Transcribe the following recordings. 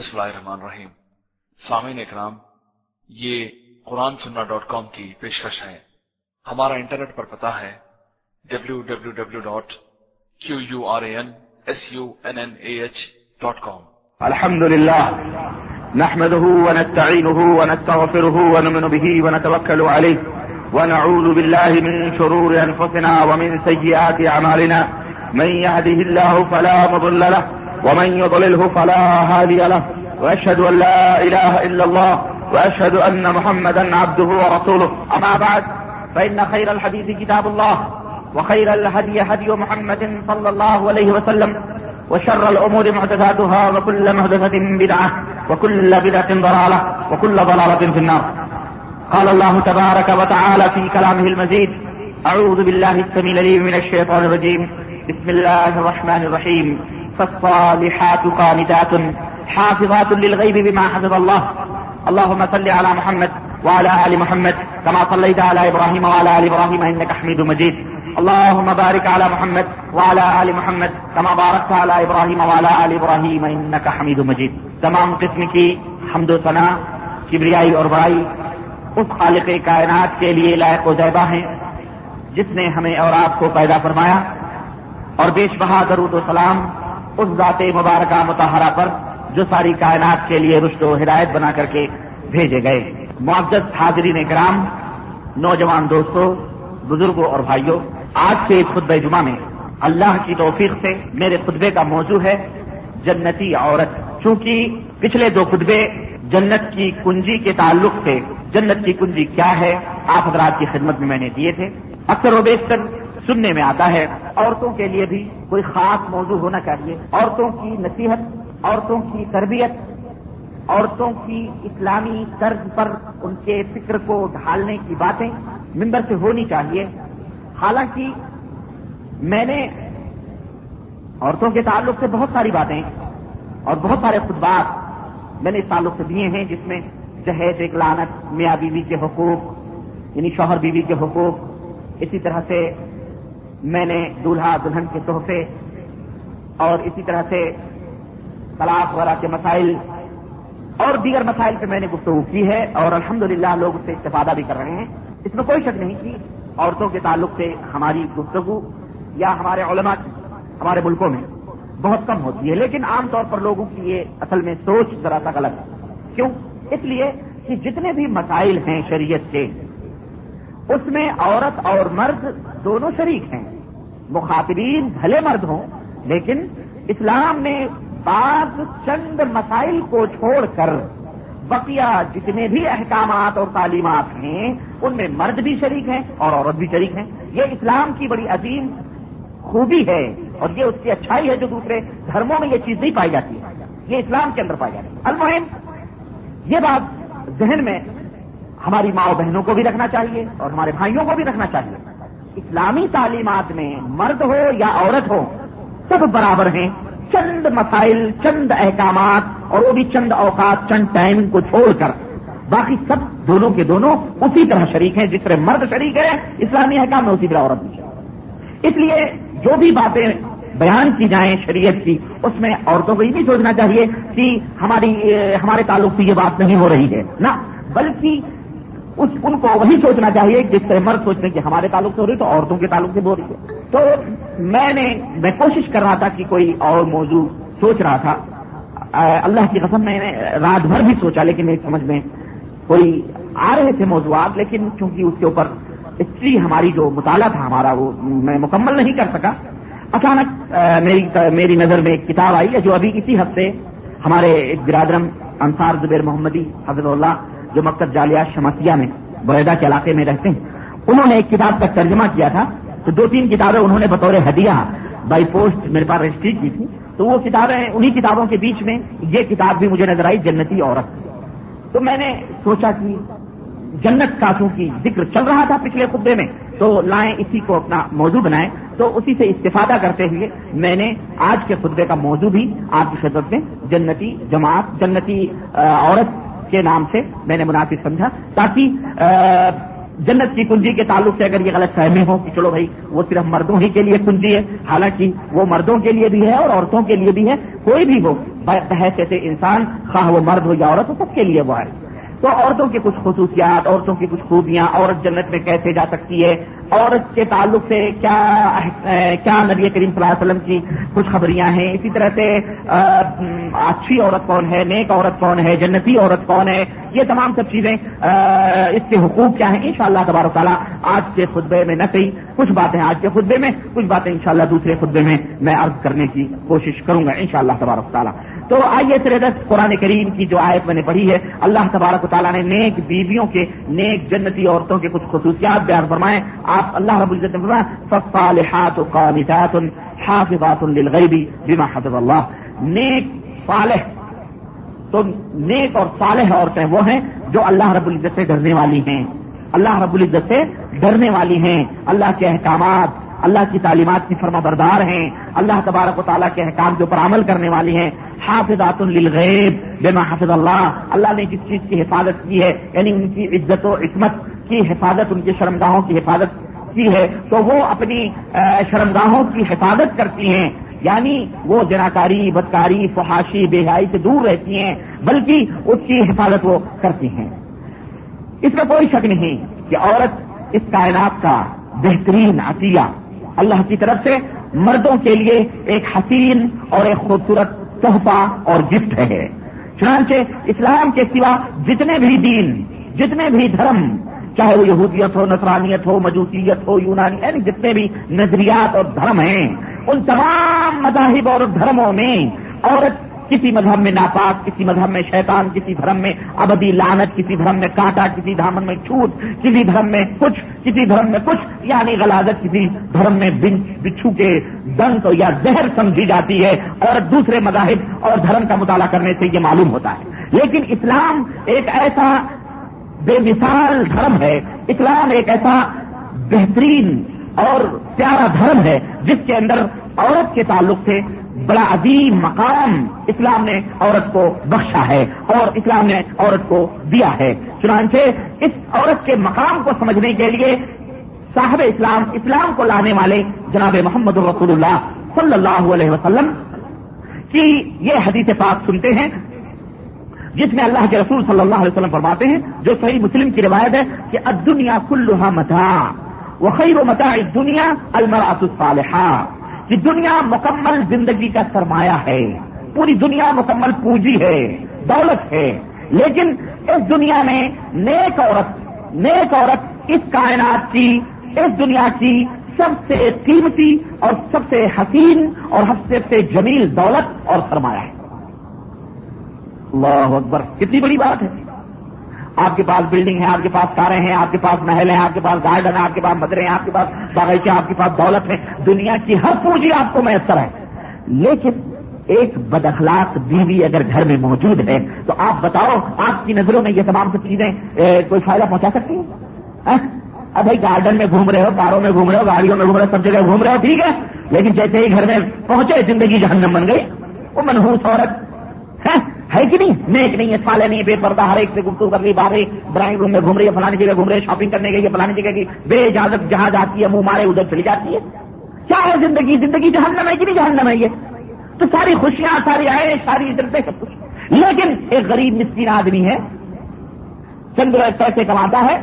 بسم اللہ الرحمن الرحیم۔ سامعین اکرام، یہ قرآن سننا ڈاٹ کام کی پیشکش ہے۔ ہمارا انٹرنیٹ پر پتا ہے W W W dot Q U R A N S U N N A H dot com. الحمد لله نحمده ونستعينه ونستغفره ونؤمن به ونتوكل عليه ونعوذ بالله من شرور أنفسنا ومن سيئات أعمالنا من يهده الله فلا مضل له ومن يضلله فلا هادي له، وأشهد أن لا إله إلا الله، وأشهد أن محمدا عبده ورسوله. أما بعد، فإن خير الحديث كتاب الله، وخير الهدي هدي محمد صلى الله عليه وسلم، وشر الأمور محدثاتها، وكل محدثة بدعة، وكل بدعة ضلالة، وكل ضلالة في النار. قال الله تبارك وتعالى في كلامه المزيد أعوذ بالله السميع العليم من الشيطان الرجيم. بسم الله الرحمن الرحيم. فالصالحات قانتات، حافظات للغيب بما حفظ الله. اللهم صل على محمد وعلى آل محمد، كما صليت على إبراهيم وعلى آل إبراهيم، إنك حميد مجيد. اللهم بارك على محمد وعلى آل محمد، كما باركت على إبراهيم وعلى آل إبراهيم، إنك حميد مجيد. تمام قسم کی حمد و ثنا کبریائی اور بڑائی، اس خالق کائنات کے لیے لائق و زیبہ ہیں، جس نے ہمیں اور آپ کو پیدا فرمایا. اور بیش بہا درود و سلام اس ذات مبارکہ متحرہ پر جو ساری کائنات کے لیے رشت و ہدایت بنا کر کے بھیجے گئے۔ معزز حاضرین کرام، نوجوان دوستوں بزرگوں اور بھائیوں، آج کے خطبہ جمعہ میں اللہ کی توفیق سے میرے خطبے کا موضوع ہے جنتی عورت۔ چونکہ پچھلے دو خطبے جنت کی کنجی کے تعلق سے، جنت کی کنجی کیا ہے، آپ حضرات کی خدمت میں میں نے دیے تھے۔ اکثر و بیشتر سننے میں آتا ہے۔ عورتوں کے لیے بھی کوئی خاص موضوع ہونا چاہیے۔ عورتوں کی نصیحت، عورتوں کی تربیت، عورتوں کی اسلامی طرز پر ان کے فکر کو ڈھالنے کی باتیں ممبر سے ہونی چاہیے۔ حالانکہ میں نے عورتوں کے تعلق سے بہت ساری باتیں اور بہت سارے خطبات میں نے اس تعلق سے دیے ہیں، جس میں جہیز، ایک لانت میاں بیوی کے حقوق یعنی شوہر بیوی کے حقوق، اسی طرح سے میں نے دولہا دلہن کے تحفے اور اسی طرح سے طلاق وغیرہ کے مسائل اور دیگر مسائل پہ میں نے گفتگو کی ہے اور الحمدللہ لوگ اس سے استفادہ بھی کر رہے ہیں۔ اس میں کوئی شک نہیں کہ عورتوں کے تعلق سے ہماری گفتگو یا ہمارے علماء کی، ہمارے ملکوں میں بہت کم ہوتی ہے، لیکن عام طور پر لوگوں کی یہ اصل میں سوچ ذرا سا غلط ہے۔ کیوں؟ اس لیے کہ جتنے بھی مسائل ہیں شریعت کے اس میں عورت اور مرد دونوں شریک ہیں۔ مخاطبین بھلے مرد ہوں، لیکن اسلام نے بعض چند مسائل کو چھوڑ کر بقیہ جتنے بھی احکامات اور تعلیمات ہیں، ان میں مرد بھی شریک ہیں اور عورت بھی شریک ہیں۔ یہ اسلام کی بڑی عظیم خوبی ہے اور یہ اس کی اچھائی ہے جو دوسرے دھرموں میں یہ چیز نہیں پائی جاتی۔ ہے یہ اسلام کے اندر پائی جاتی۔ ہے المہم یہ بات ذہن میں ہماری ماں بہنوں کو بھی رکھنا چاہیے اور ہمارے بھائیوں کو بھی رکھنا چاہیے۔ اسلامی تعلیمات میں مرد ہو یا عورت ہو، سب برابر ہیں۔ چند مسائل، چند احکامات اور وہ بھی چند اوقات، چند ٹائم کو چھوڑ کر۔ باقی سب دونوں کے دونوں اسی طرح شریک ہیں، جس طرح مرد شریک ہے، اسلامی احکام میں اسی طرح عورت بھی شریک اس لیے جو بھی باتیں بیان کی جائیں شریعت کی، اس میں عورتوں کو یہ بھی سوچنا چاہیے کہ ہماری، ہمارے تعلق سے یہ بات نہیں ہو رہی ہے۔ نہ، بلکہ اس ان کو وہی سوچنا چاہیے جس طرح مرد سوچنے کی ہمارے تعلق سے ہو رہی تو عورتوں کے تعلق سے ہو رہی ہے۔ تو میں نے میں کوشش کر رہا تھا کہ کوئی اور موضوع سوچ رہا تھا۔ اللہ کی قسم میں نے رات بھر بھی سوچا، لیکن میری سمجھ میں کوئی آ رہے تھے موضوعات، لیکن چونکہ اس کے اوپر اسٹری ہماری جو مطالعہ تھا ہمارا، وہ میں مکمل نہیں کر سکا۔ اچانک میری میری نظر میں ایک کتاب آئی ہے جو ابھی اسی ہفتے ہمارے ایک برادرم انصار زبیر محمدی حضرت اللہ جو مکتب جالیہ شمسیہ میں بریدا کے علاقے میں رہتے ہیں۔ انہوں نے ایک کتاب کا ترجمہ کیا تھا، تو دو تین کتابیں انہوں نے بطور ہدیہ بائی پوسٹ میرے پاس رجسٹری کی تھی۔ تو وہ کتابیں انہی کتابوں کے بیچ میں یہ کتاب بھی مجھے نظر آئی، جنتی عورت۔ تو میں نے سوچا کہ جنت کاسوں کی ذکر چل رہا تھا پچھلے خطبے میں، تو لائیں اسی کو اپنا موضوع بنائیں۔ تو اسی سے استفادہ کرتے ہوئے میں نے آج کے خطبے کا موضوع بھی آپ کی خدمت میں، جنتی جماعت، جنتی عورت کے نام سے میں نے مناسب سمجھا، تاکہ جنت کی کنجی کے تعلق سے اگر یہ غلط فہمی ہو کہ چلو بھائی، وہ صرف مردوں ہی کے لیے کنجی ہے، حالانکہ وہ مردوں کے لیے بھی ہے اور عورتوں کے لیے بھی ہے، کوئی بھی ہو ایسے انسان، خواہ وہ مرد ہو یا عورت ہو، سب کے لیے وہ ہے۔ تو عورتوں کی کچھ خصوصیات، عورتوں کی کچھ خوبیاں عورت جنت میں کیسے جا سکتی ہے؟ عورت کے تعلق سے کیا کیا نبی کریم صلی اللہ علیہ وسلم کی کچھ خبریاں ہیں؟ اسی طرح سے اچھی عورت کون ہے؟ نیک عورت کون ہے؟ جنتی عورت کون ہے؟ یہ تمام سب چیزیں اس کے حقوق کیا ہیں؟ انشاءاللہ شاء اللہ تعالیٰ آج کے خطبے میں نہ صحیح کچھ باتیں آج کے خطبے میں، کچھ باتیں انشاءاللہ دوسرے خطبے میں میں عرض کرنے کی کوشش کروں گا انشاءاللہ شاء اللہ تبارک تعالیٰ۔ تو آئیے سردت قرآن کریم کی جو آیت میں نے پڑھی ہے، اللہ تبارک و تعالیٰ نے نیک بیویوں کے، نیک جنتی عورتوں کے کچھ خصوصیات بیان فرمائے۔ آپ اللہ رب العزت نے فرمایا قانتات حافظات للغیبی بما حفظ اللہ نیک صالح، تو نیک اور صالح عورتیں وہ ہیں جو اللہ رب العزت سے ڈرنے والی ہیں۔ اللہ رب العزت سے ڈرنے والی ہیں۔ اللہ کے احکامات اللہ کی تعلیمات کی فرما بردار ہیں۔ اللہ تبارک و تعالیٰ کے احکام کے اوپر عمل کرنے والی ہیں۔ حافظات للغیب، بما حافظ اللہ۔ اللہ نے جس چیز کی حفاظت کی ہے یعنی ان کی عزت و عصمت کی حفاظت، ان کی شرمگاہوں کی حفاظت کی ہے، تو وہ اپنی شرمگاہوں کی حفاظت کرتی ہیں۔ یعنی وہ جناکاری، بدکاری، فحاشی بےحائی سے دور رہتی ہیں، بلکہ اس کی حفاظت وہ کرتی ہیں۔ اس کا کوئی شک نہیں کہ عورت اس کائنات کا بہترین عطیہ اللہ کی طرف سے مردوں کے لیے ایک حسین اور ایک خوبصورت تحفہ اور گفٹ ہے۔ چنانچہ اسلام کے سوا جتنے بھی دین، جتنے بھی دھرم، چاہے وہ یہودیت ہو، نصرانیت ہو، مجوسیت ہو، یونانی یعنی جتنے بھی نظریات اور دھرم ہیں، ان تمام مذاہب اور دھرموں میں عورت کسی مذہب میں ناپاک، کسی مذہب میں شیطان، کسی دھرم میں ابدی لانت کسی دھرم میں کانٹا، کسی دھرم میں چھوٹ کسی دھرم میں کچھ، کسی دھرم میں کچھ یعنی غلازت، کسی دھرم میں بچھو کے دنت یا زہر سمجھی جاتی ہے اور دوسرے مذاہب اور دھرم کا مطالعہ کرنے سے یہ معلوم ہوتا ہے۔ لیکن اسلام ایک ایسا بے مثال دھرم ہے، اسلام ایک ایسا بہترین اور پیارا دھرم ہے، جس کے اندر عورت کے تعلق سے بڑا عظیم مقام اسلام نے عورت کو بخشا ہے اور اسلام نے عورت کو دیا ہے۔ چنانچہ اس عورت کے مقام کو سمجھنے کے لیے صاحب اسلام اسلام کو لانے والے جناب محمد رسول اللہ صلی اللہ علیہ وسلم کی یہ حدیث پاک سنتے ہیں، جس میں اللہ کے رسول صلی اللہ علیہ وسلم فرماتے ہیں، جو صحیح مسلم کی روایت ہے کہ دنیا کلوہا متا وہ خیر و متا دنیا المراۃ الصالحہ۔ کہ دنیا مکمل زندگی کا سرمایہ ہے۔ پوری دنیا مکمل پونجی ہے، دولت ہے۔ لیکن اس دنیا میں نیک عورت نیک عورت اس کائنات کی، اس دنیا کی سب سے قیمتی اور سب سے حسین اور سب سے جمیل دولت اور سرمایہ ہے۔ اللہ اکبر، کتنی بڑی بات ہے۔ آپ کے پاس بلڈنگ ہے آپ کے پاس کاریں ہیں، آپ کے پاس محل ہیں، آپ کے پاس گارڈن ہے آپ کے پاس مدرے ہیں، آپ کے پاس باغیچے آپ کے پاس دولت ہے دنیا کی ہر پونجی آپ کو میسر ہے۔ لیکن ایک بد اخلاق بیوی اگر گھر میں موجود ہے، تو آپ بتاؤ، آپ کی نظروں میں یہ تمام سب چیزیں کوئی فائدہ پہنچا سکتی ہیں؟ ہاں؟ اب بھائی گارڈن میں گھوم رہے ہو، کاروں میں گھوم رہے ہو، گاڑیوں میں گھوم رہے ہو، سب جگہ گھوم رہے ہو، ٹھیک ہے۔ لیکن جیسے ہی گھر میں پہنچے، زندگی جہنم بن گئی۔ وہ منہوس عورت ہاں؟ ہے کہ نہیں? نیک نہیں ہے سالے نہیں، بے پردہ ہر ایک سے گفتگو کر رہی باہر ڈرائنگ روم میں گھوم رہی ہے، فلانی جگہ گھوم رہی ہے، شاپنگ کرنے گئی ہے، فلانی جگہ کی بے اجازت جہاں جاتی ہے، منہ مارے ادھر چلی جاتی ہے۔ کیا ہے زندگی؟ زندگی جہنم ہے کہ نہیں جہنم ہے یہ؟ تو ساری خوشیاں، ساری آئے ساری عزتیں، سب کچھ۔ لیکن ایک غریب مسکین آدمی ہے، چند پیسے کماتا ہے،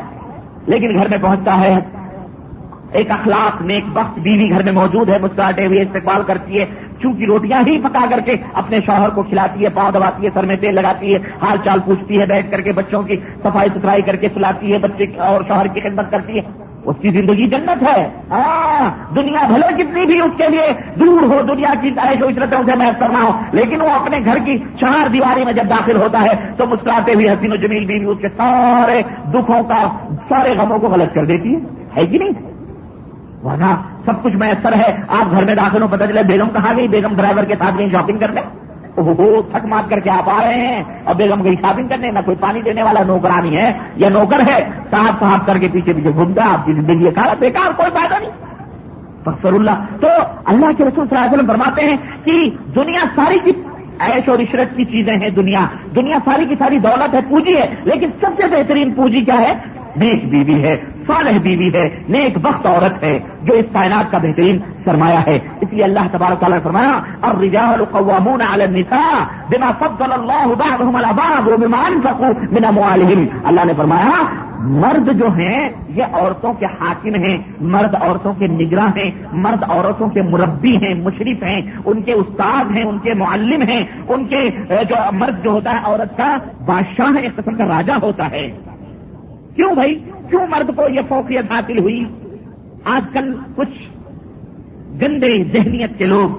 لیکن گھر میں پہنچتا ہے۔ ایک اخلاق نیک وقت بیوی گھر میں موجود ہے مسکراہٹے ہوئے استقبال کرتی ہے۔ چونکہ روٹیاں ہی پکا کر کے اپنے شوہر کو کھلاتی ہے، پاؤں دباتی ہے، سر میں تیل لگاتی ہے، حال چال پوچھتی ہے، بیٹھ کر کے بچوں کی صفائی ستھرائی کر کے سلاتی ہے، بچے اور شوہر کی خدمت کرتی ہے۔ اس کی زندگی جنت ہے۔ ہاں، دنیا بھلے کتنی بھی اس کے لیے دور ہو، دنیا کی عشرتوں سے محض کرنا ہو، لیکن وہ اپنے گھر کی چار دیواری میں جب داخل ہوتا ہے، تو مسکراتے ہوئے حسین و جمیل بھی اس کے سارے دکھوں کا، سارے غموں کو غلط کر دیتی ہے کہ نہیں؟ ورنہ سب کچھ میسر ہے۔ آپ گھر میں داخل ہو پتہ چلے بیگم کہاں گئی؟ بیگم ڈرائیور کے ساتھ گئی شاپنگ کرنے۔ وہ تھک مار کر کے آپ آ رہے ہیں۔ اور بیگم گئی شاپنگ کرنے، نہ کوئی پانی دینے والا، نوکرانی ہے یا نوکر ہے۔ صاحب صاحب کر کے پیچھے پیچھے گھومتا آپ کی زندگی کا بیکار، کوئی فائدہ نہیں۔ فخر اللہ۔ تو اللہ کے رسول صلی اللہ علیہ وسلم فرماتے ہیں کہ دنیا ساری کی ایش اور عشرت کی چیزیں ہیں دنیا۔ دنیا ساری کی ساری دولت ہے پونجی ہے۔ لیکن سب سے بہترین پونجی کیا ہے؟ نیک بیوی ہے۔ صالح بیوی ہے، نیک وقت عورت ہے، جو اس کائنات کا بہترین سرمایہ ہے۔ اس لیے اللہ تبارک تعالیٰ نے فرمایا اور رجال قوامون علی النساء بما فضل اللہ بعضهم على بعض وبما انفقوا من اموالهم۔ اللہ نے فرمایا، مرد جو ہیں، یہ عورتوں کے حاکم ہیں، مرد عورتوں کے نگراں ہیں، مرد عورتوں کے مربی ہیں، مشرف ہیں، ان کے استاد ہیں، ان کے معلم ہیں، ان کے جو مرد جو ہوتا ہے، عورت کا بادشاہ ایک قسم کا راجا ہوتا ہے۔ کیوں بھائی؟ کیوں مرد کو یہ فوقیت حاصل ہوئی، آج کل کچھ گندے ذہنیت کے لوگ،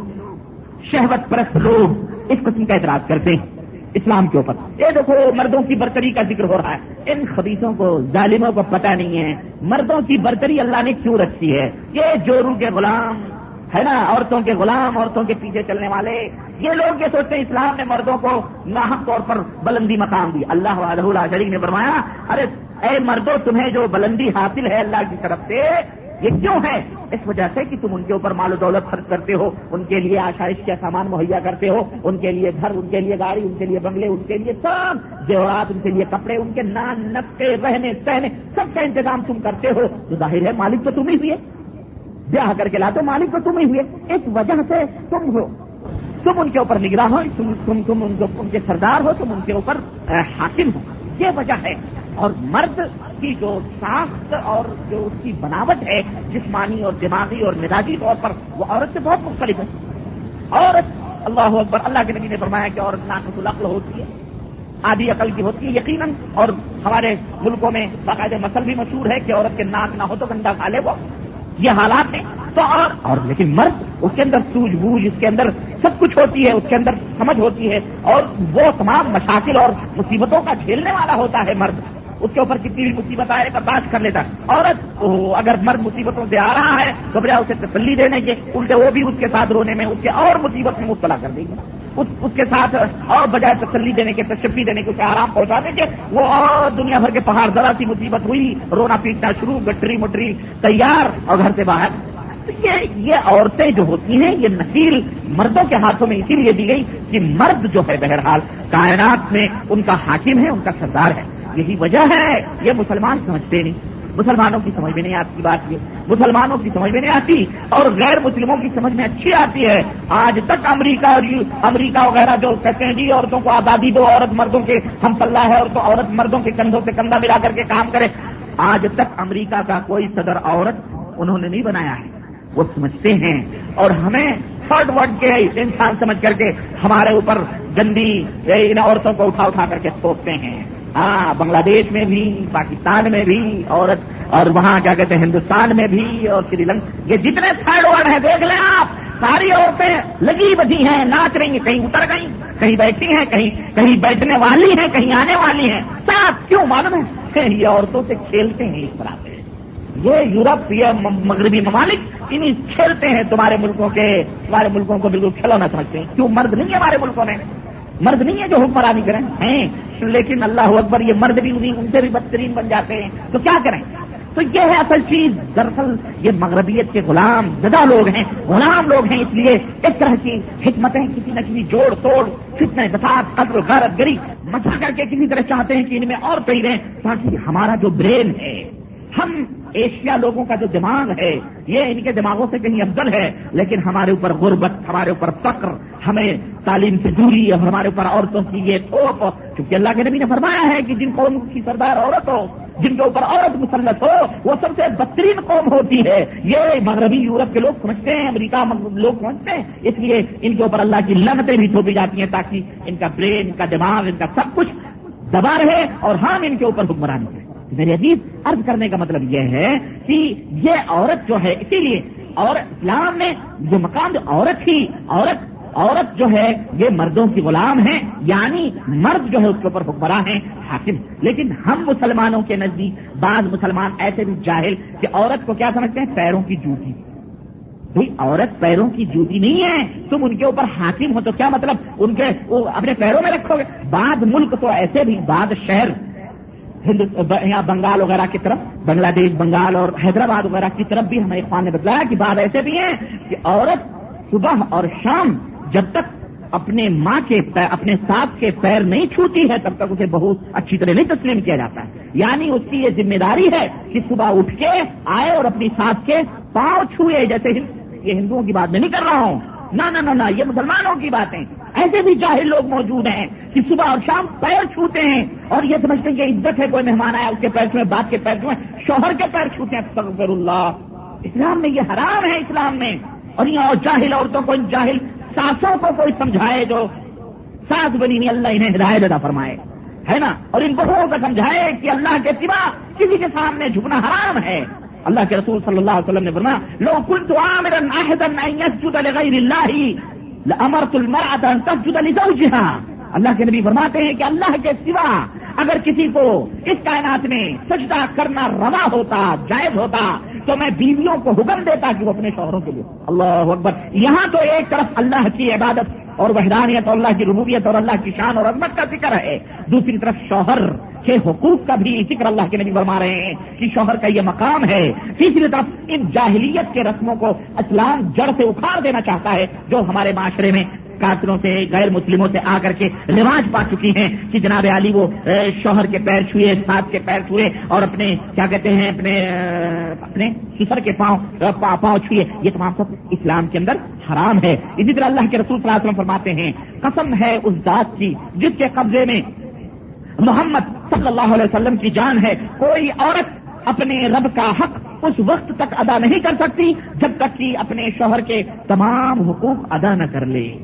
شہوت پرست لوگ اس قسم کا اعتراض کرتے ہیں، اسلام کے اوپر۔ یہ دیکھو، مردوں کی برتری کا ذکر ہو رہا ہے۔ ان خبیصوں کو، ظالموں کو پتہ نہیں ہے۔ مردوں کی برتری اللہ نے کیوں رکھی ہے؟ یہ جورو کے غلام ہے نا، عورتوں کے غلام، عورتوں کے پیچھے چلنے والے۔ یہ لوگ یہ سوچتے ہیں، اسلام نے مردوں کو ناحق طور پر بلندی مقام دی۔ اللہ علیہ شریف نے فرمایا، ارے اے مردوں تمہیں جو بلندی حاصل ہے اللہ کی طرف سے یہ کیوں ہے اس وجہ سے کہ تم ان کے اوپر مال و دولت خرچ کرتے ہو ان کے لیے آشائش کا سامان مہیا کرتے ہو ان کے لیے گھر ان کے لیے گاڑی ان کے لیے بنگلے ان کے لیے سب جوہرات ان کے لیے کپڑے ان کے نان نقطے رہنے سہنے سب کا انتظام تم کرتے ہو تو ظاہر ہے مالک تو تم ہی ہوئے بیاہ کر کے لاتے مالک تو تم ہی ہوئے اس وجہ سے تم ہو تم ان کے اوپر نگراں ہو تم تم تم ان کے سردار ہو تم ان کے اوپر حاکم ہو یہ وجہ ہے اور مرد کی جو ساخت اور جو اس کی بناوٹ ہے، جسمانی اور دماغی اور مزاجی طور پر، وہ عورت سے بہت مختلف ہے۔ عورت، اللہ اکبر، اللہ کے نبی نے فرمایا کہ عورت ناقص العقل ہوتی ہے، آدھی عقل کی ہوتی ہے یقیناً، اور ہمارے ملکوں میں باقاعدہ مسل بھی مشہور ہے کہ عورت کے ناک نہ ہو تو گندا کھا لے وہ۔ یہ حالات ہیں۔ تو اور اور لیکن مرد، اس کے اندر سوج بوجھ اس کے اندر سب کچھ ہوتی ہے، اس کے اندر سمجھ ہوتی ہے، اور وہ تمام مشاکل اور مصیبتوں کا جھیلنے والا ہوتا ہے مرد۔ اس کے اوپر کتنی بھی مصیبت آئے برداشت کر لیتا۔ عورت اگر مرد مصیبتوں سے آ رہا ہے تو بجائے اسے تسلی دینے کے الٹے وہ بھی اس کے ساتھ رونے میں، اس کے اور مصیبت میں مبتلا کر دیں گے۔ اس کے ساتھ اور بجائے تسلی دینے کے، تشفی دینے کے اسے آرام پہنچا دیں گے۔ وہ اور دنیا بھر کے پہاڑ ذرا سی مصیبت ہوئی، رونا پیٹنا شروع، گٹری مٹری، تیار اور گھر سے باہر۔ یہ یہ عورتیں جو ہوتی ہیں، یہ نسیل مردوں کے ہاتھوں میں اسی لیے دی گئی کہ مرد جو ہے بہرحال کائنات میں ان کا حاکم ہے، ان کا سردار ہے۔ یہی وجہ ہے یہ مسلمان سمجھتے نہیں۔ مسلمانوں کی سمجھ میں نہیں آتی بات یہ۔ مسلمانوں کی سمجھ میں نہیں آتی اور غیر مسلموں کی سمجھ میں اچھی آتی ہے۔ آج تک امریکہ اور امریکہ وغیرہ جو کہتے ہیں جی عورتوں کو آزادی دو، عورت مردوں کے ہم پلہ ہے اور تو عورت مردوں کے کندھوں سے کندھا ملا کر کے کام کرے۔ آج تک امریکہ کا کوئی صدر عورت انہوں نے نہیں بنایا ہے۔ وہ سمجھتے ہیں اور ہمیں تھرڈ ورڈ کے انسان سمجھ کر کے ہمارے اوپر گندی ان عورتوں کو اٹھا اٹھا کر کے سوچتے ہیں۔ ہاں بنگلہ دیش میں بھی، پاکستان میں بھی اور اور وہاں کیا کہتے ہیں، ہندوستان میں بھی، اور سری لنکا، یہ جتنے تھرڈ ورڈ ہیں، دیکھ لیں آپ، ساری عورتیں لگی بدھی ہیں، ناچ رہی ہیں، کہیں اتر گئی کہیں بیٹھی ہیں، کہیں کہیں بیٹھنے والی ہیں، کہیں آنے والی ہیں ساتھ کیوں معلوم ہے یہ عورتوں سے کھیلتے ہیں اس طرح سے۔ یہ یورپ، یہ مغربی ممالک انہیں کھیلتے ہیں تمہارے ملکوں کے، تمہارے ملکوں کو بالکل کھلونا سمجھتے ہیں۔ کیوں مرد نہیں ہے ہمارے ملکوں میں؟ مرد نہیں ہے جو حکمرانی کریں؟ ہیں۔ لیکن اللہ اکبر یہ مرد بھی انہیں ان سے بھی بدترین بن جاتے ہیں۔ تو کیا کریں؟ تو یہ ہے اصل چیز۔ دراصل یہ مغربیت کے غلام، زدہ لوگ ہیں۔ غلام لوگ ہیں اس لیے اس طرح کی حکمتیں کسی نہ کسی جوڑ توڑ کتنے دفات قدر غارت، گری مچا کر کے کسی طرح چاہتے ہیں کہ ان میں اور کہیں رہیں تاکہ ہمارا جو برین ہے ہم ایشیا لوگوں کا جو دماغ ہے، یہ ان کے دماغوں سے کہیں افضل ہے، لیکن ہمارے اوپر غربت، ہمارے اوپر فقر، ہمیں تعلیم سے دوری اور ہمارے اوپر عورتوں کی یہ تھوپ۔ کیونکہ اللہ کے نبی نے فرمایا ہے کہ جن قوم کی سردار عورت ہو جن کے اوپر عورت مسلط ہو، وہ سب سے بدترین قوم ہوتی ہے۔ یہ مغربی یورپ کے لوگ سمجھتے ہیں، امریکہ لوگ سمجھتے ہیں، اس لیے ان کے اوپر اللہ کی لنتیں بھی تھوپی جاتی ہیں تاکہ ان کا برین ان کا دماغ، ان کا سب کچھ دبا رہے اور ہم ان کے اوپر حکمرانی کریں۔ میرے عزیز، عرض کرنے کا مطلب یہ ہے کہ یہ عورت جو ہے، اسی لیے اور اسلام میں جو مقام جو عورت تھی، عورت عورت جو ہے، یہ مردوں کی غلام ہے یعنی مرد جو ہے اس کے اوپر حکمراں ہیں، حاکم۔ لیکن ہم مسلمانوں کے نزدیک، بعض مسلمان ایسے بھی جاہل کہ عورت کو کیا سمجھتے ہیں؟ پیروں کی جوتی۔ بھائی عورت پیروں کی جوتی نہیں ہے، تم ان کے اوپر حاکم ہو تو کیا مطلب؟ ان کے اپنے پیروں میں رکھو گے۔ بعض ملک تو ایسے بھی، بعض شہر یہاں بنگال وغیرہ کی طرف بنگلہ دیش بنگال اور حیدرآباد وغیرہ کی طرف بھی ہمیں خان نے بتلایا کہ بات ایسے بھی ہیں کہ عورت صبح اور شام جب تک اپنے ماں کے پیر اپنے ساتھ کے پیر نہیں چھوتی ہے، تب تک اسے بہت اچھی طرح نہیں تسلیم کیا جاتا ہے۔ یعنی اس کی یہ ذمہ داری ہے کہ صبح اٹھ کے آئے اور اپنی ساتھ کے پاؤں چھوئے، جیسے یہ ہندوؤں کی بات میں نہیں کر رہا ہوں۔ نہ نہ نہ یہ مسلمانوں کی باتیں۔ ایسے بھی چاہے لوگ موجود ہیں کہ صبح اور شام پیر چھوتے ہیں اور یہ سمجھتے ہیں کہ عزت ہے، کوئی مہمان آیا اس کے پیر چھوئے، باپ کے پیر چھوئے، شوہر کے پیر چھوتے ہیں تغفر اللہ۔ اسلام میں یہ حرام ہے، اسلام میں۔ اور یہ جاہل عورتوں کو جاہل ساسوں کو کوئی سمجھائے جو ساس بنی نہیں، اللہ انہیں ہدایت ادا فرمائے۔ ہے نا؟ اور ان بہوؤں کو سمجھائے کہ اللہ کے سوا کسی کے سامنے جھکنا حرام ہے۔ اللہ کے رسول صلی اللہ علیہ وسلم نے فرمایا، لو كنت عامرا احدا ان يسجد لغير الله لامرت المراه ان تسجد لزوجها. اللہ کے نبی فرماتے ہیں کہ اللہ کے سوا اگر کسی کو اس کائنات میں سجدہ کرنا روا ہوتا، جائز ہوتا، تو میں بیویوں کو حکم دیتا کہ وہ اپنے شوہروں کے لیے۔ اللہ اکبر۔ یہاں تو ایک طرف اللہ کی عبادت اور وحدانیت اور اللہ کی ربوبیت اور اللہ کی شان اور عظمت کا ذکر ہے، دوسری طرف شوہر کے حقوق کا بھی ذکر اللہ کے نبی فرما رہے ہیں کہ شوہر کا یہ مقام ہے۔ تیسری طرف ان جاہلیت کے رسموں کو اسلام جڑ سے اکھاڑ دینا چاہتا ہے جو ہمارے معاشرے میں کافروں سے، غیر مسلموں سے آ کر کے رواج پا چکی ہیں کہ جناب علی وہ شوہر کے پیر چھوئے، ساتھ کے پیر چھوئے اور اپنے، کیا کہتے ہیں، اپنے اپنے سفر کے پاؤں پاؤں چھوئے۔ یہ تمام سب اسلام کے اندر حرام ہے۔ اسی طرح اللہ کے رسول صلی اللہ علیہ وسلم فرماتے ہیں، قسم ہے اس ذات کی جس کے قبضے میں محمد صلی اللہ علیہ وسلم کی جان ہے، کوئی عورت اپنے رب کا حق اس وقت تک ادا نہیں کر سکتی جب تک کہ اپنے شوہر کے تمام حقوق ادا نہ کر لے۔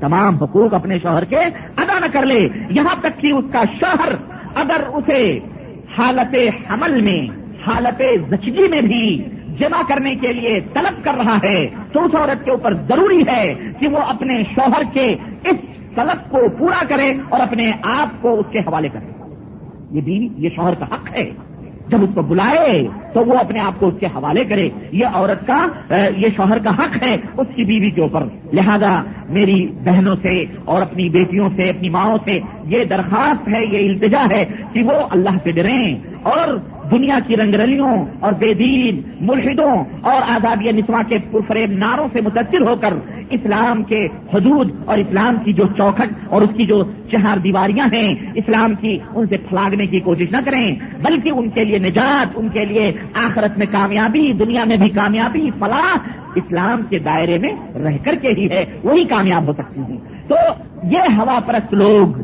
تمام حقوق اپنے شوہر کے ادا نہ کر لے۔ یہاں تک کہ اس کا شوہر اگر اسے حالت حمل میں، حالت زچگی میں بھی جمع کرنے کے لیے طلب کر رہا ہے تو اس عورت کے اوپر ضروری ہے کہ وہ اپنے شوہر کے اس طلب کو پورا کرے اور اپنے آپ کو اس کے حوالے کرے۔ یہ بیوی یہ شوہر کا حق ہے۔ جب اس کو بلائے تو وہ اپنے آپ کو اس کے حوالے کرے۔ یہ عورت کا یہ شوہر کا حق ہے اس کی بیوی کے اوپر۔ لہذا میری بہنوں سے اور اپنی بیٹیوں سے، اپنی ماؤں سے یہ درخواست ہے، یہ التجا ہے کہ وہ اللہ سے ڈریں اور دنیا کی رنگ رلیوں اور بے دین ملحدوں اور آزادی نسواں کے پرفریب ناروں سے متاثر ہو کر اسلام کے حدود اور اسلام کی جو چوکھٹ اور اس کی جو چہار دیواریاں ہیں، اسلام کی ان سے پھلاگنے کی کوشش نہ کریں، بلکہ ان کے لیے نجات، ان کے لیے آخرت میں کامیابی، دنیا میں بھی کامیابی، فلاح، اسلام کے دائرے میں رہ کر کے ہی ہے، وہی کامیاب ہو سکتی ہیں۔ تو یہ ہوا پرست لوگ،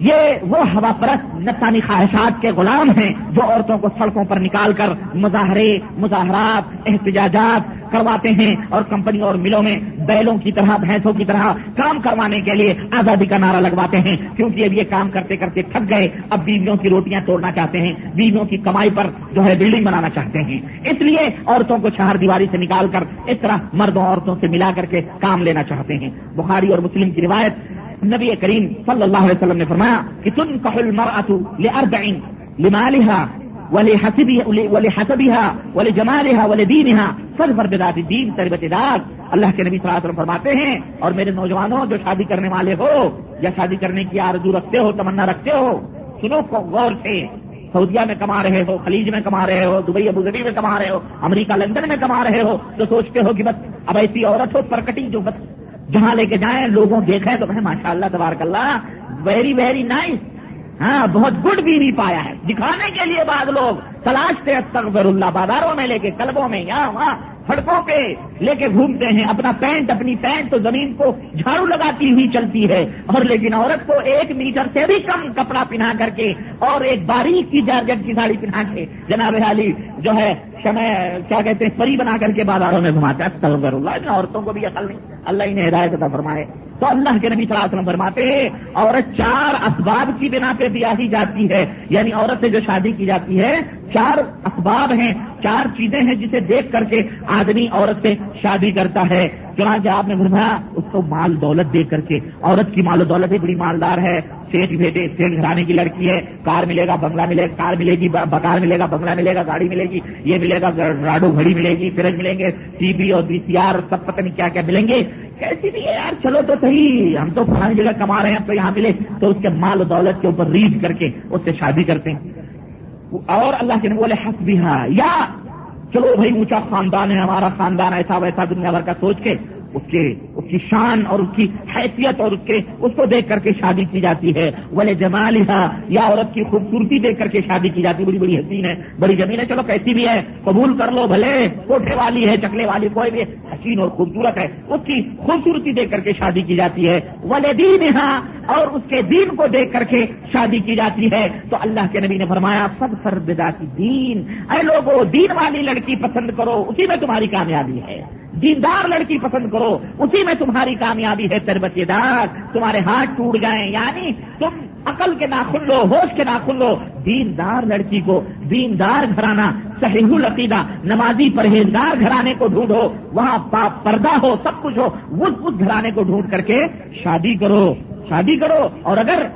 یہ وہ ہوا پرست نقصانی خواہشات کے غلام ہیں جو عورتوں کو سڑکوں پر نکال کر مظاہرے، مظاہرات، احتجاجات کرواتے ہیں اور کمپنی اور ملوں میں بیلوں کی طرح، بھینسوں کی طرح کام کروانے کے لیے آزادی کا نعرہ لگواتے ہیں۔ کیونکہ اب یہ کام کرتے کرتے تھک گئے، اب بیویوں کی روٹیاں توڑنا چاہتے ہیں، بیویوں کی کمائی پر جو ہے بلڈنگ بنانا چاہتے ہیں۔ اس لیے عورتوں کو چہار دیواری سے نکال کر اس طرح مردوں عورتوں سے ملا کر کے کام لینا چاہتے ہیں۔ بخاری اور مسلم کی روایت نبی کریم صلی اللہ علیہ وسلم نے فرمایا کہ تم کہل مراتو لاربعین لمالها ولحسبها، ولجمالها، ولدينها فاظفر بذات الدين تربت دار اللہ کے نبی صلی اللہ علیہ وسلم فرماتے ہیں، اور میرے نوجوانوں، جو شادی کرنے والے ہو، یا شادی کرنے کی آرزو رکھتے ہو، تمنا رکھتے ہو، سنو کو غور سے۔ سعودیہ میں کما رہے ہو، خلیج میں کما رہے ہو، دبئی ابوظبی میں کما رہے ہو، امریکہ، لندن میں کما رہے ہو تو سوچتے ہو کہ بس اب ایسی عورت ہو پرکٹی جو بس جہاں لے کے جائیں، لوگوں دیکھیں تو ماشاء اللہ تبارک اللہ ویری ویری نائس ہاں بہت گڈ بھی نہیں پایا ہے۔ دکھانے کے لیے بعض لوگ تلاشتے استغفر اللہ بازاروں میں لے کے، کلبوں میں، یہاں وہاں سڑکوں پہ لے کے گھومتے ہیں۔ اپنا پینٹ، اپنی پینٹ تو زمین کو جھاڑو لگاتی ہوئی چلتی ہے۔ اور لیکن عورت کو ایک میٹر سے بھی کم کپڑا پہنا کر کے اور ایک باریک کی جارجٹ کی ساڑی پہنا کے جناب حالی جو ہے کیا کہتے ہیں، پری بنا کر کے بازاروں میں گھماتا ہے۔ اللہ عورتوں کو بھی اصل نہیں۔ اللہ انہیں ہدایت فرمائے۔ تو اللہ کے نبی صلی اللہ علیہ وسلم فرماتے ہیں، عورت چار اسباب کی بنا پہ بیاہی جاتی ہے۔ یعنی عورت سے جو شادی کی جاتی ہے، چار اسباب ہیں، چار چیزیں ہیں جسے دیکھ کر کے آدمی عورت سے شادی کرتا ہے۔ چنانچہ آپ نے فرمایا، اس کو مال دولت دے کر کے۔ عورت کی مال و دولت ہی بڑی مالدار ہے۔ سیٹ بیٹے سیٹ گھرانے کی لڑکی ہے۔ کار ملے گا، بنگلہ ملے گا، کار ملے گی بکار ملے گا، بنگلہ ملے گا، گاڑی ملے گی، یہ ملے گا راڈو گھڑی ملے گی فرج ملیں گے ٹی وی اور بی سی آر، سب پتہ نہیں کیا کیا ملیں گے۔ کیسی بھی ہے یار، چلو تو صحیح، ہم تو پرانی جگہ کما رہے ہیں تو یہاں ملے تو اس کے مال و دولت کے اوپر ریچ کر کے اس سے شادی کرتے ہیں۔ اور اللہ کے بولے حق بھی ہاں یا، چلو بھائی، اونچا خاندان ہے، ہمارا خاندان ایسا ویسا، دنیا بھر کا سوچ کے اس کے اس کی شان اور اس کی حیثیت اور اس کے اس کو دیکھ کر کے شادی کی جاتی ہے۔ بولے جمال یا عورت کی خوبصورتی دیکھ کر کے شادی کی جاتی ہے۔ بڑی بڑی حسین ہے، بڑی زمین ہے۔ چلو کیسی بھی ہے، قبول کر لو بھلے۔ کوٹھے والی ہے، چکلے والی کوئی بھی حسین اور خوبصورت ہے۔ اس کی خوبصورتی دیکھ کر کے شادی کی جاتی ہے۔ ولے دین اور اس کے دین کو دیکھ کر کے شادی کی جاتی ہے۔ تو اللہ کے نبی نے فرمایا، سب فردا کی دین۔ اے لوگوں دین والی لڑکی پسند کرو، اسی میں تمہاری کامیابی ہے۔ دیندار لڑکی پسند کرو، اسی میں تمہاری کامیابی ہے تربت دار۔ تمہارے ہاتھ ٹوٹ گئے یعنی تم عقل کے ناخن لو، ہوش کے ناخن لو۔ دیندار لڑکی کو دیندار گھرانا صحیح العقیدہ نمازی پرہیزگار گھرانے کو ڈھونڈو۔ وہاں پردہ ہو، سب کچھ ہو اس گھرانے کو ڈھونڈ کر کے شادی کرو شادی کرو۔ اور اگر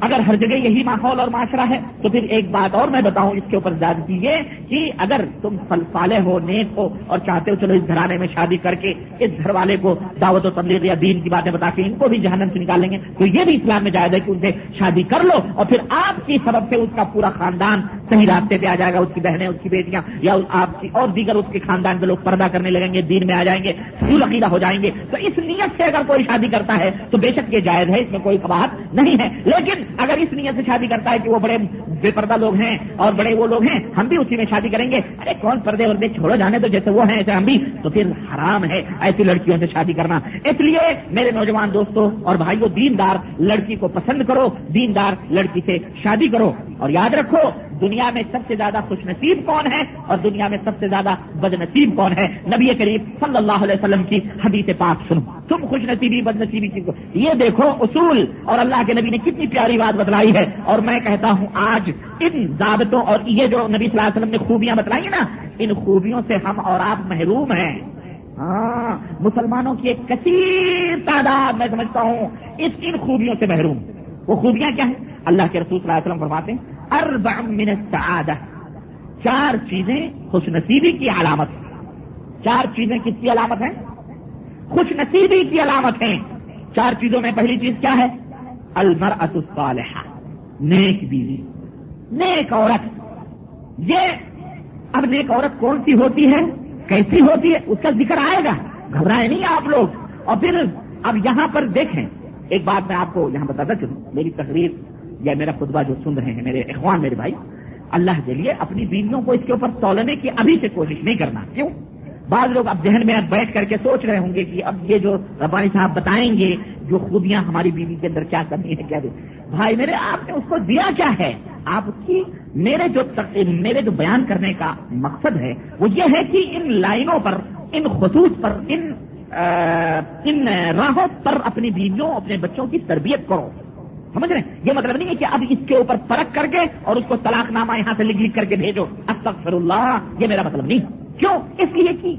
اگر ہر جگہ یہی ماحول اور معاشرہ ہے، تو پھر ایک بات اور میں بتاؤں اس کے اوپر زیادہ کیجیے کہ اگر تم فل پالے ہو، نیک ہو اور چاہتے ہو چلو اس گھرانے میں شادی کر کے اس گھر والے کو دعوت و تبلیغ یا دین کی باتیں بتا کے ان کو بھی جہنم سے نکالیں گے۔ تو یہ بھی اسلام میں جائز ہے کہ ان سے شادی کر لو اور پھر آپ کی سبب سے اس کا پورا خاندان صحیح راستے پہ آ جائے گا، اس کی بہنیں، اس کی بیٹیاں یا آپ کی اور دیگر اس کے خاندان کے لوگ پردہ کرنے لگیں گے، دین میں آ جائیں گے سول عقیدہ ہو جائیں گے۔ تو اس نیت سے اگر کوئی شادی کرتا ہے، تو بے شک یہ جائز ہے، اس میں کوئی بات نہیں ہے۔ لیکن اگر اس نیت سے شادی کرتا ہے کہ وہ بڑے بے پردہ لوگ ہیں اور بڑے وہ لوگ ہیں، ہم بھی اسی میں شادی کریں گے۔ ارے، کون پردے وردے چھوڑو؟ جانے تو جیسے وہ ہیں ایسے ہم بھی۔ تو پھر حرام ہے ایسی لڑکیوں سے شادی کرنا۔ اس لیے میرے نوجوان دوستوں اور بھائیوں دیندار لڑکی کو پسند کرو، دیندار لڑکی سے شادی کرو۔ اور یاد رکھو دنیا میں سب سے زیادہ خوش نصیب کون ہے اور دنیا میں سب سے زیادہ بد نصیب کون ہے؟ نبی قریب صلی اللہ علیہ وسلم کی حدیث پاک سنو۔ تم خوش نصیبی، بد نصیبی کی یہ دیکھو اصول اور اللہ کے نبی نے کتنی پیاری بات بتلائی ہے۔ اور میں کہتا ہوں آج ان ضابطوں اور یہ جو نبی صلی اللہ علیہ وسلم نے خوبیاں بتلائی ہیں نا، ان خوبیوں سے ہم اور آپ محروم ہیں۔ ہاں مسلمانوں کی ایک کثیر تعداد میں سمجھتا ہوں اس ان خوبیوں سے محروم۔ وہ خوبیاں کیا ہیں؟ اللہ کے رسول صلی اللہ علیہ وسلم فرماتے ہیں اربع من السعادہ چار چیزیں خوش نصیبی کی علامت چار چیزیں کس کی علامت ہیں؟ خوش نصیبی کی علامت ہیں. چار چیزوں میں پہلی چیز کیا ہے؟ المر الصالحہ نیک بیوی. نیک عورت. یہ اب نیک عورت کون سی ہوتی ہے؟ کیسی ہوتی ہے؟ اس کا ذکر آئے گا. گھبرائے نہیں آپ لوگ. اور پھر اب یہاں پر دیکھیں. ایک بات میں آپ کو یہاں بتاتا چلوں. میری تقریر یا میرا خطبہ جو سن رہے ہیں، میرے اخوان، میرے بھائی، اللہ کے لیے اپنی بیویوں کو اس کے اوپر تولنے کی ابھی سے کوشش نہیں کرنا۔ کیوں؟ بعض لوگ اب ذہن میں بیٹھ کر کے سوچ رہے ہوں گے کہ اب یہ جو ربانی صاحب بتائیں گے، جو خوبیاں ہماری بیوی کے اندر کیا کرنی ہے، کیا دے بھائی، میرے، آپ نے اس کو دیا کیا ہے؟ آپ کی، میرے جو میرے جو بیان کرنے کا مقصد ہے، وہ یہ ہے کہ ان لائنوں پر، ان خصوص پر، ان ان راہوں پر اپنی بیویوں، اپنے بچوں کی تربیت کرو۔ سمجھ رہے ہیں؟ یہ مطلب نہیں ہے کہ اب اس کے اوپر پرکھ کر کے اور اس کو طلاق نامہ یہاں سے لکھ لکھ کر کے بھیجو۔ اب تک اللہ یہ میرا مطلب نہیں۔ کیوں؟ اس لیے کہ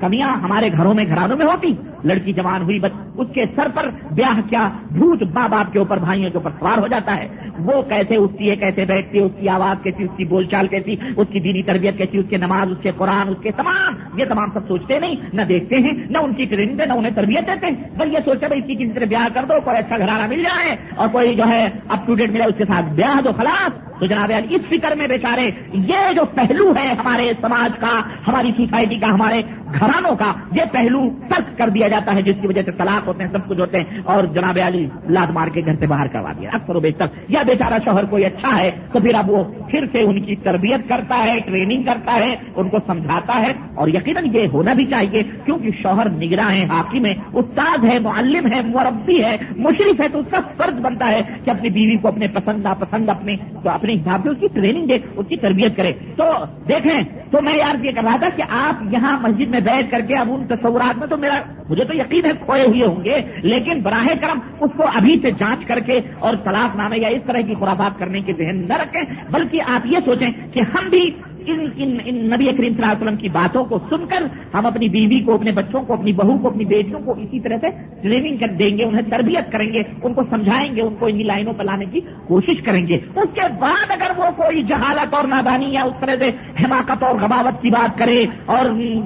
کمیاں ہمارے گھروں میں، گھرانوں میں ہوتی۔ لڑکی جوان ہوئی بس اس کے سر پر بیاہ کیا بھوت ماں باپ کے اوپر بھائیوں کے اوپر سوار ہو جاتا ہے۔ وہ کیسے اٹھتی ہے، کیسے بیٹھتی ہے، اس کی آواز کیسی، اس کی بول چال کیسی، اس کی دینی تربیت کیسی، اس کے نماز، اس کے قرآن، اس کے تمام یہ تمام سب سوچتے نہیں، نہ دیکھتے ہیں، نہ ان کی ٹریننگ نہ انہیں تربیت دیتے ہیں۔ بس یہ سوچتے بھائی، اس کی کسی طرح بیاہ کر دو، کوئی اچھا گھرانہ مل جائے اور کوئی جو ہے اپ ٹو ڈیٹ ملے، اس کے ساتھ بیاہ دو، خلاص۔ تو جناب اس فکر میں بیچارے، یہ جو پہلو ہے ہمارے سماج کا، ہماری سوسائٹی کا، ہمارے گھرانوں کا، یہ پہلو ترک کر دیا جاتا ہے جس کی وجہ سے طلاق ہوتے ہیں، سب کچھ ہوتے ہیں اور جناب علی لاد مار کے گھر سے باہر کروا دیا۔ اکثر و بیشتر، یا بیچارہ شوہر کوئی اچھا ہے تو پھر اب وہ پھر سے ان کی تربیت کرتا ہے ٹریننگ کرتا ہے، ان کو سمجھاتا ہے اور یقیناً یہ ہونا بھی چاہیے کیونکہ شوہر نگراں ہے حاکم ہے استاد ہے معلم ہے مربی ہے مشرف ہے تو اس کا فرض بنتا ہے کہ اپنی بیوی کو اپنے پسند، ناپسند اپنے، تو اپنے حساب سے اس کی ٹریننگ دے، اس کی تربیت کرے۔ تو دیکھیں، تو میں یار یہ کر رہا تھا کہ آپ یہاں مسجد میں بیٹھ کر کے اب ان تصورات میں تو میرا مجھے تو یقین ہے کھوئے ہوئے ہوں گے، لیکن براہ کرم اس کو ابھی سے جانچ کر کے اور طلاق نامے یا اس طرح کی خرابات کرنے کے ذہن نہ رکھیں، بلکہ آپ یہ سوچیں کہ ہم بھی ان ان, ان نبی کریم صلی اللہ علیہ وسلم کی باتوں کو سن کر ہم اپنی بیوی کو اپنے بچوں کو اپنی بہو کو اپنی بیٹیوں کو اسی طرح سے ٹریننگ کر دیں گے انہیں تربیت کریں گے ان کو سمجھائیں گے ان کو انہیں لائنوں پر لانے کی کوشش کریں گے۔ اس کے بعد اگر وہ کوئی جہالت اور نادانی یا اس طرح سے حماقت اور غباوت کی بات کرے اور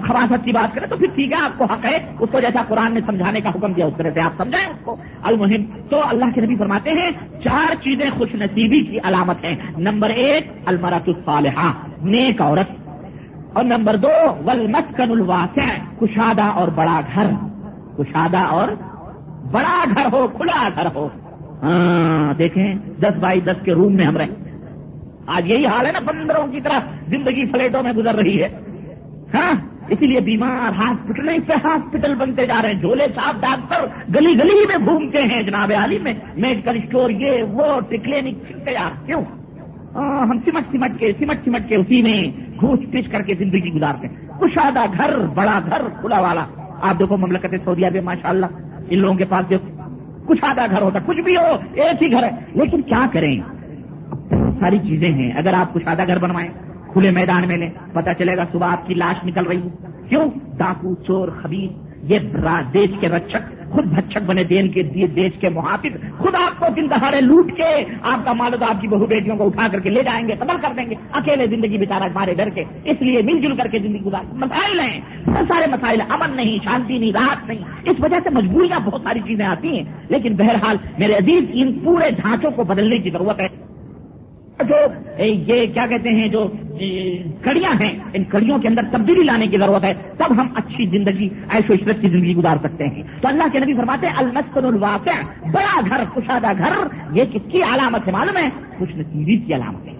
خباست کی بات کرے تو پھر ٹھیک ہے آپ کو حق ہے اس کو جیسا قرآن نے سمجھانے کا حکم دیا اس طرح سے آپ سمجھائیں اس کو۔ المہم تو اللہ کے نبی فرماتے ہیں چار چیزیں خوش نصیبی کی علامت ہیں۔ نمبر ایک المرات الصالحہ۔ نیک عورت۔ اور نمبر دو ولمسکن الواسع، کشادہ اور بڑا گھر۔ کشادہ اور بڑا گھر ہو، کھلا گھر ہو۔ ہاں دیکھیں، دس بائی دس کے روم میں ہم رہیں۔ آج یہی حال ہے نا بندروں کی طرح، زندگی فلیٹوں میں گزر رہی ہے۔ ہاں اسی لیے بیمار ہاسپٹل پہ ہاسپٹل بنتے جا رہے ہیں۔ جھولے صاحب ڈاکٹر گلی گلی میں گھومتے ہیں جناب عالی میں۔ میڈیکل اسٹور یہ وہ کلینک چلتے جا کیوں؟ ہم سمٹ سمٹ کے، سمٹ سمٹ کے اسی میں گھوس پیش کر کے زندگی گزارتے ہیں۔ کشادہ گھر، بڑا گھر، کھلا والا۔ آپ دیکھو مملکت سعودیہ میں ماشاء اللہ ان لوگوں کے پاس جو کچھ آدھا گھر ہوتا کچھ بھی ہو، ایک ہی گھر ہے۔ لیکن کیا کریں؟ ساری چیزیں ہیں۔ اگر آپ کچھ آدھا گھر بنوائیں، کھلے میدان میں لیں پتا چلے گا صبح آپ کی لاش نکل رہی ہے۔ کیوں؟ ڈاکو، چور خبیر یہ دیش کے رچک خود بھچک بنے دین کے دیش کے محافظ، خود آپ کو دن دہاڑے لوٹ کے آپ کا مالد آپ کی بہو بیٹیوں کو اٹھا کر کے لے جائیں گے قبل کر دیں گے۔ اکیلے زندگی بتارا مارے ڈر کے، اس لیے مل جل کر کے زندگی گزار۔ مسائل ہیں بہت سارے مسائل، امن نہیں، شانتی نہیں، راحت نہیں۔ اس وجہ سے مجبوریاں بہت ساری چیزیں آتی ہیں۔ لیکن بہرحال میرے عزیز، ان پورے ڈھانچوں کو بدلنے کی ضرورت ہے۔ جو یہ کیا کہتے ہیں جو کڑیاں ہیں، ان کڑیوں کے اندر تبدیلی لانے کی ضرورت ہے، تب ہم اچھی زندگی ایش و عشرت کی زندگی گزار سکتے ہیں۔ تو اللہ کے نبی فرماتے ہیں، المسکن الواقع، بڑا گھر کشادہ گھر، یہ کس کی علامت ہے معلوم ہے؟ خوش نصیبی کی علامت ہے۔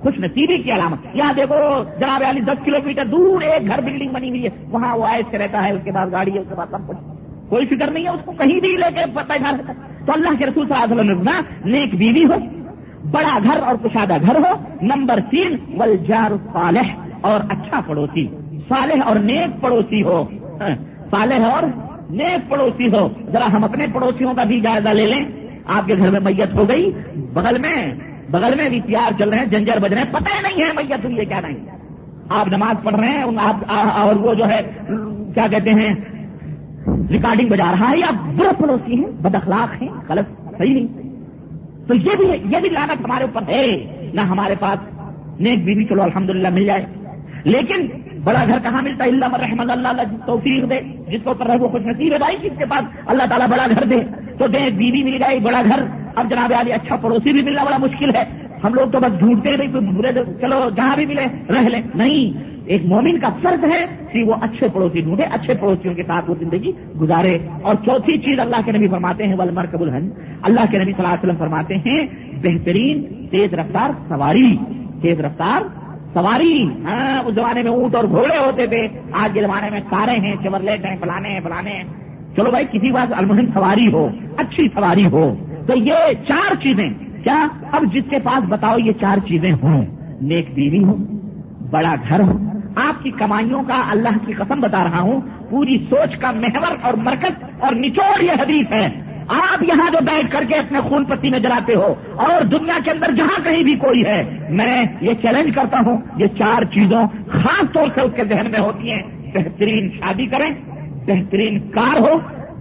خوش نصیبی کی علامت یہاں دیکھو، جناب علی، دس کلو میٹر دور ایک گھر بلڈنگ بنی ہوئی ہے۔ وہاں وہ ایسے رہتا ہے، اس کے بعد گاڑی ہے، اس کے بعد سب کچھ۔ کوئی فکر نہیں ہے اس کو کہیں بھی لے کے پتا تو اللہ کے رسول صلی اللہ علیہ وسلم نیک بیوی ہو بڑا گھر اور کشادہ گھر ہو، نمبر تین ولجار صالح اور اچھا پڑوسی، صالح اور نیک پڑوسی ہو۔ صالح اور نیک پڑوسی ہو۔ ذرا ہم اپنے پڑوسیوں کا بھی جائزہ لے لیں۔ آپ کے گھر میں میت ہو گئی۔ بغل میں بغل میں بھی پیار چل رہے ہیں، جنجر بج رہے ہیں۔ پتہ نہیں ہے میت ہوئی ہے کیا نہیں۔ آپ نماز پڑھ رہے ہیں اور وہ جو ہے، کیا کہتے ہیں، ریکارڈنگ بجا رہا ہے۔ یا برا پڑوسی ہیں، بد اخلاق ہیں، غلط، صحیح نہیں۔ تو یہ بھی یہ بھی لانت ہمارے اوپر ہے۔ نہ ہمارے پاس نیک بیوی چلو، الحمدللہ، مل جائے۔ لیکن بڑا گھر کہاں ملتا ہے؟ اللہ رحمد اللہ اللہ توفیق دے۔ جس کو اوپر وہ خوش نصیب ہے بھائی، جس کے پاس اللہ تعالیٰ بڑا گھر دے۔ تو دے، بیوی مل جائے، بڑا گھر۔ اب جناب علی اچھا پڑوسی بھی ملنا بڑا مشکل ہے۔ ہم لوگ تو بس ڈھونڈتے نہیں برے چلو، جہاں بھی ملے، رہ لیں۔ نہیں ایک مومن کا فرض ہے، کہ وہ اچھے پڑوسی ڈھونڈے، اچھے پڑوسیوں کے ساتھ وہ زندگی گزارے۔ اور چوتھی چیز اللہ کے نبی فرماتے ہیں ولمر قبول اللہ کے نبی صلی اللہ علیہ وسلم فرماتے ہیں، بہترین تیز رفتار سواری۔ تیز رفتار سواری۔ ہاں اس زمانے میں اونٹ اور گھوڑے ہوتے تھے۔ آج کے زمانے میں کارے ہیں چورلیٹ ہیں فلانے ہیں فلانے ہیں۔ چلو بھائی، کسی بات المحم سواری ہو، اچھی سواری ہو، تو یہ چار چیزیں۔ کیا؟ اب جس کے پاس بتاؤ، یہ چار چیزیں ہوں۔ نیک بیوی ہو بڑا گھر ہو آپ کی کمائیوں کا اللہ کی قسم بتا رہا ہوں، پوری سوچ کا محور اور مرکز اور نچوڑ یہ حدیث ہے۔ آپ یہاں جو بیٹھ کر کے اپنے خون پتی میں جلاتے ہو اور دنیا کے اندر جہاں کہیں بھی کوئی ہے، میں یہ چیلنج کرتا ہوں، یہ چار چیزوں خاص طور سے اس کے ذہن میں ہوتی ہیں۔ بہترین شادی کریں، بہترین کار ہو،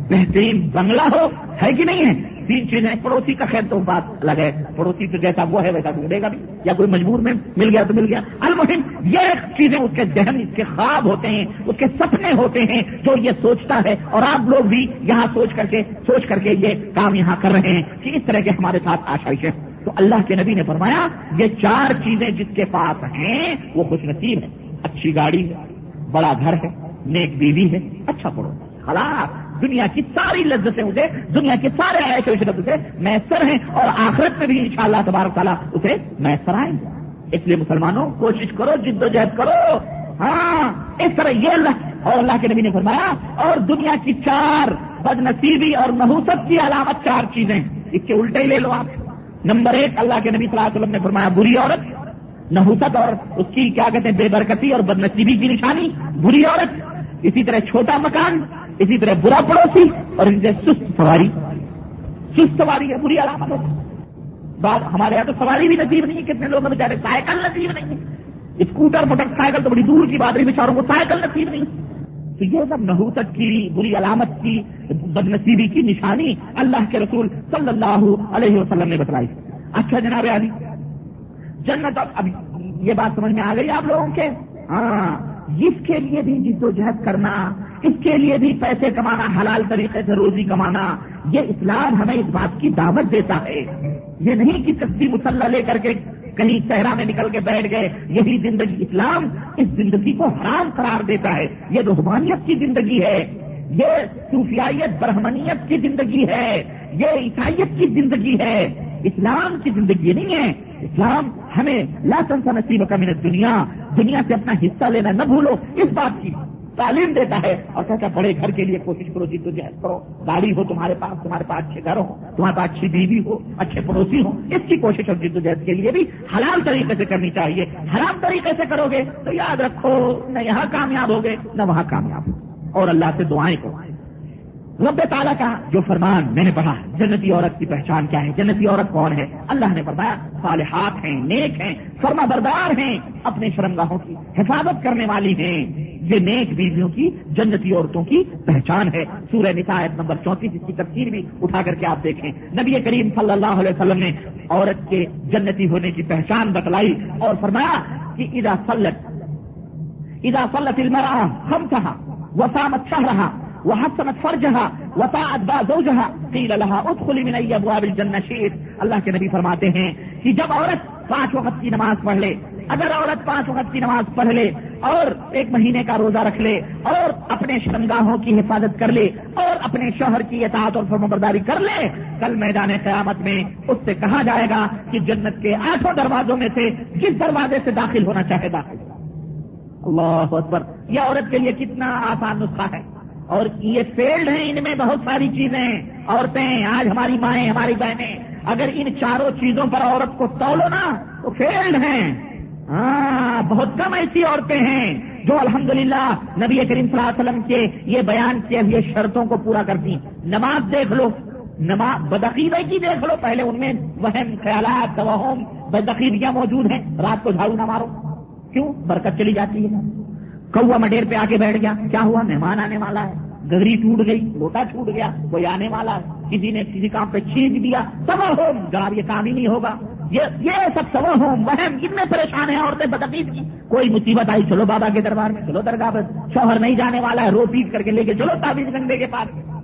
بہترین بنگلہ ہو، ہے کہ نہیں ہے؟ تین چیزیں پڑوسی کا خیر تو بات الگ ہے۔ پڑوسی تو جیسا وہ ہے، ویسا ڈھونڈے گا بھی۔ یا کوئی مجبور میں مل گیا تو مل گیا۔ المحم یہ چیزیں اس کے ذہن اس کے خواب ہوتے ہیں، اس کے سپنے ہوتے ہیں جو یہ سوچتا ہے۔ اور آپ لوگ بھی یہاں سوچ کر کے، سوچ کر کے یہ کام یہاں کر رہے ہیں کہ اس طرح کے ہمارے ساتھ آشائش ہے۔ تو اللہ کے نبی نے فرمایا، یہ چار چیزیں جس کے پاس ہیں، وہ خوش نصیب ہے اچھی گاڑی ہے بڑا گھر ہے، نیک بیوی ہے اچھا پڑھو خلاص دنیا کی ساری لذتیں اسے، دنیا کے سارے ایسے عشرت اسے میسر ہیں اور آخرت میں بھی ان شاء اللہ تبارک تعالیٰ اسے میسر آئیں گے۔ اس لیے مسلمانوں، کوشش کرو، جد و جہد کرو۔ ہاں اس طرح یہ اللہ، اور اللہ کے نبی نے فرمایا، اور دنیا کی چار بد نصیبی اور نحوست کی علامت چار چیزیں۔ اس کے الٹے ہی لے لو آپ۔ نمبر ایک، اللہ کے نبی صلی اللہ علیہ وسلم نے فرمایا، بری عورت، نحوست، اور اس کی کیا کہتے ہیں، بے برکتی اور بد نصیبی کی نشانی، بری عورت۔ اسی طرح چھوٹا مکان اسی طرح برا پڑوسی اور ان سے سست سواری۔ سست سواری ہے، بری علامت ہے۔ بات ہمارے یہاں تو سواری بھی نصیب نہیں ہے، کتنے لوگ بیچارے؟ سائیکل نصیب نہیں ہے۔ اسکوٹر، موٹر سائیکل تو بڑی دور کی بات رہی، بیچاروں کو سائیکل نصیب نہیں۔ تو یہ سب نحوست کی، بری علامت کی بد نصیبی کی نشانی اللہ کے رسول صلی اللہ علیہ وسلم نے بتلائی۔ اچھا جناب علی جنت اب یہ بات سمجھ میں آ گئی آپ لوگوں کے؟ ہاں جس کے لیے بھی جد و جہد کرنا اس کے لیے بھی پیسے کمانا، حلال طریقے سے روزی کمانا، یہ اسلام ہمیں اس بات کی دعوت دیتا ہے۔ یہ نہیں کہ کسی مسلح لے کر کے کہیں صحرا میں نکل کے بیٹھ گئے، یہی زندگی اسلام اس زندگی کو حرام قرار دیتا ہے۔ یہ روحانیت کی زندگی ہے۔ یہ صوفیائیت، برہمنیت کی زندگی ہے۔ یہ عیسائیت کی زندگی ہے۔ اسلام کی زندگی نہیں ہے۔ اسلام ہمیں لاسنسا نصیب کا منت دنیا دنیا سے اپنا حصہ لینا نہ بھولو۔ اس بات کی تعلیم دیتا ہے اور کہتا بڑے گھر کے لیے کوشش کرو جی تو جہد کرو۔ گاڑی ہو تمہارے پاس تمہارے پاس اچھے گھر ہو تمہارے پاس اچھی بیوی ہو، اچھے پڑوسی ہو اس کی کوشش اور جی جد جہد کے لیے بھی حلال طریقے سے کرنی چاہیے۔ حرام طریقے سے کرو گے تو یاد رکھو، نہ یہاں کامیاب ہوگے، نہ وہاں کامیاب ہو اور اللہ سے دعائیں کرو۔ رب تعالیٰ کا جو فرمان میں نے پڑھا جنتی عورت کی پہچان کیا ہے؟ جنتی عورت کون ہے؟ اللہ نے بتایا صالحات ہیں، نیک ہیں، فرما بردار ہیں، اپنے شرمگاہوں کی حفاظت کرنے والی ہیں۔ یہ نیک بیویوں کی، جنتی عورتوں کی پہچان ہے۔ سورہ نسایت نمبر چونتیس اس کی تفصیل بھی اٹھا کر کے آپ دیکھیں۔ نبی کریم صلی اللہ علیہ وسلم نے عورت کے جنتی ہونے کی پہچان بتلائی اور فرمایا کہ ادا سلت ادا سلت المرا ہم کہاں وسامت شاہ رہا وحسنت فرجها وطاعت با زوجها. قیل لها، ادخلی من ای ابواب الجنہ شئت اللہ کے نبی فرماتے ہیں کہ جب عورت پانچ وقت کی نماز پڑھ لے، اگر عورت پانچ وقت کی نماز پڑھ لے اور ایک مہینے کا روزہ رکھ لے اور اپنے شرمگاہوں کی حفاظت کر لے اور اپنے شوہر کی اطاعت اور فرمبرداری کر لے، کل میدان قیامت میں اس سے کہا جائے گا کہ جنت کے آٹھوں دروازوں میں سے جس دروازے سے داخل ہونا چاہے داخل اللہ اکبر، یہ عورت کے لیے کتنا آسان نسخہ ہے۔ اور یہ فیلڈ ہیں، ان میں بہت ساری چیزیں۔ عورتیں، آج ہماری مائیں، ہماری بہنیں۔ اگر ان چاروں چیزوں پر عورت کو تولو نا، تو فیلڈ ہیں۔ ہاں بہت کم ایسی عورتیں ہیں جو الحمدللہ نبی کریم صلی اللہ علیہ وسلم کے یہ بیان کیے ہوئے شرطوں کو پورا کرتی۔ نماز دیکھ لو، نماز بدقیدے کی دیکھ لو۔ پہلے ان میں وہم، خیالات، توہم بدقیدگیاں موجود ہیں۔ رات کو جھاڑو نہ مارو۔ کیوں؟ برکت چلی جاتی ہے۔ کوا مڈیر پہ آ کے بیٹھ گیا۔ کیا ہوا؟ مہمان آنے والا ہے۔ گگری ٹوٹ گئی لوٹا چھوٹ گیا، کوئی آنے والا ہے۔ کسی نے کسی کام پہ چھینک دیا۔ سب ہوم، جناب، یہ کام ہی نہیں ہوگا۔ یہ سب سب ہوم، وہم کتنے پریشان ہیں عورتیں بدقید کی کوئی مصیبت آئی، چلو بابا کے دربار میں، چلو درگاہ پر۔ شوہر نہیں جانے والا ہے، رو پیٹ کر کے لے کے چلو تعویذ گنگے کے پاس۔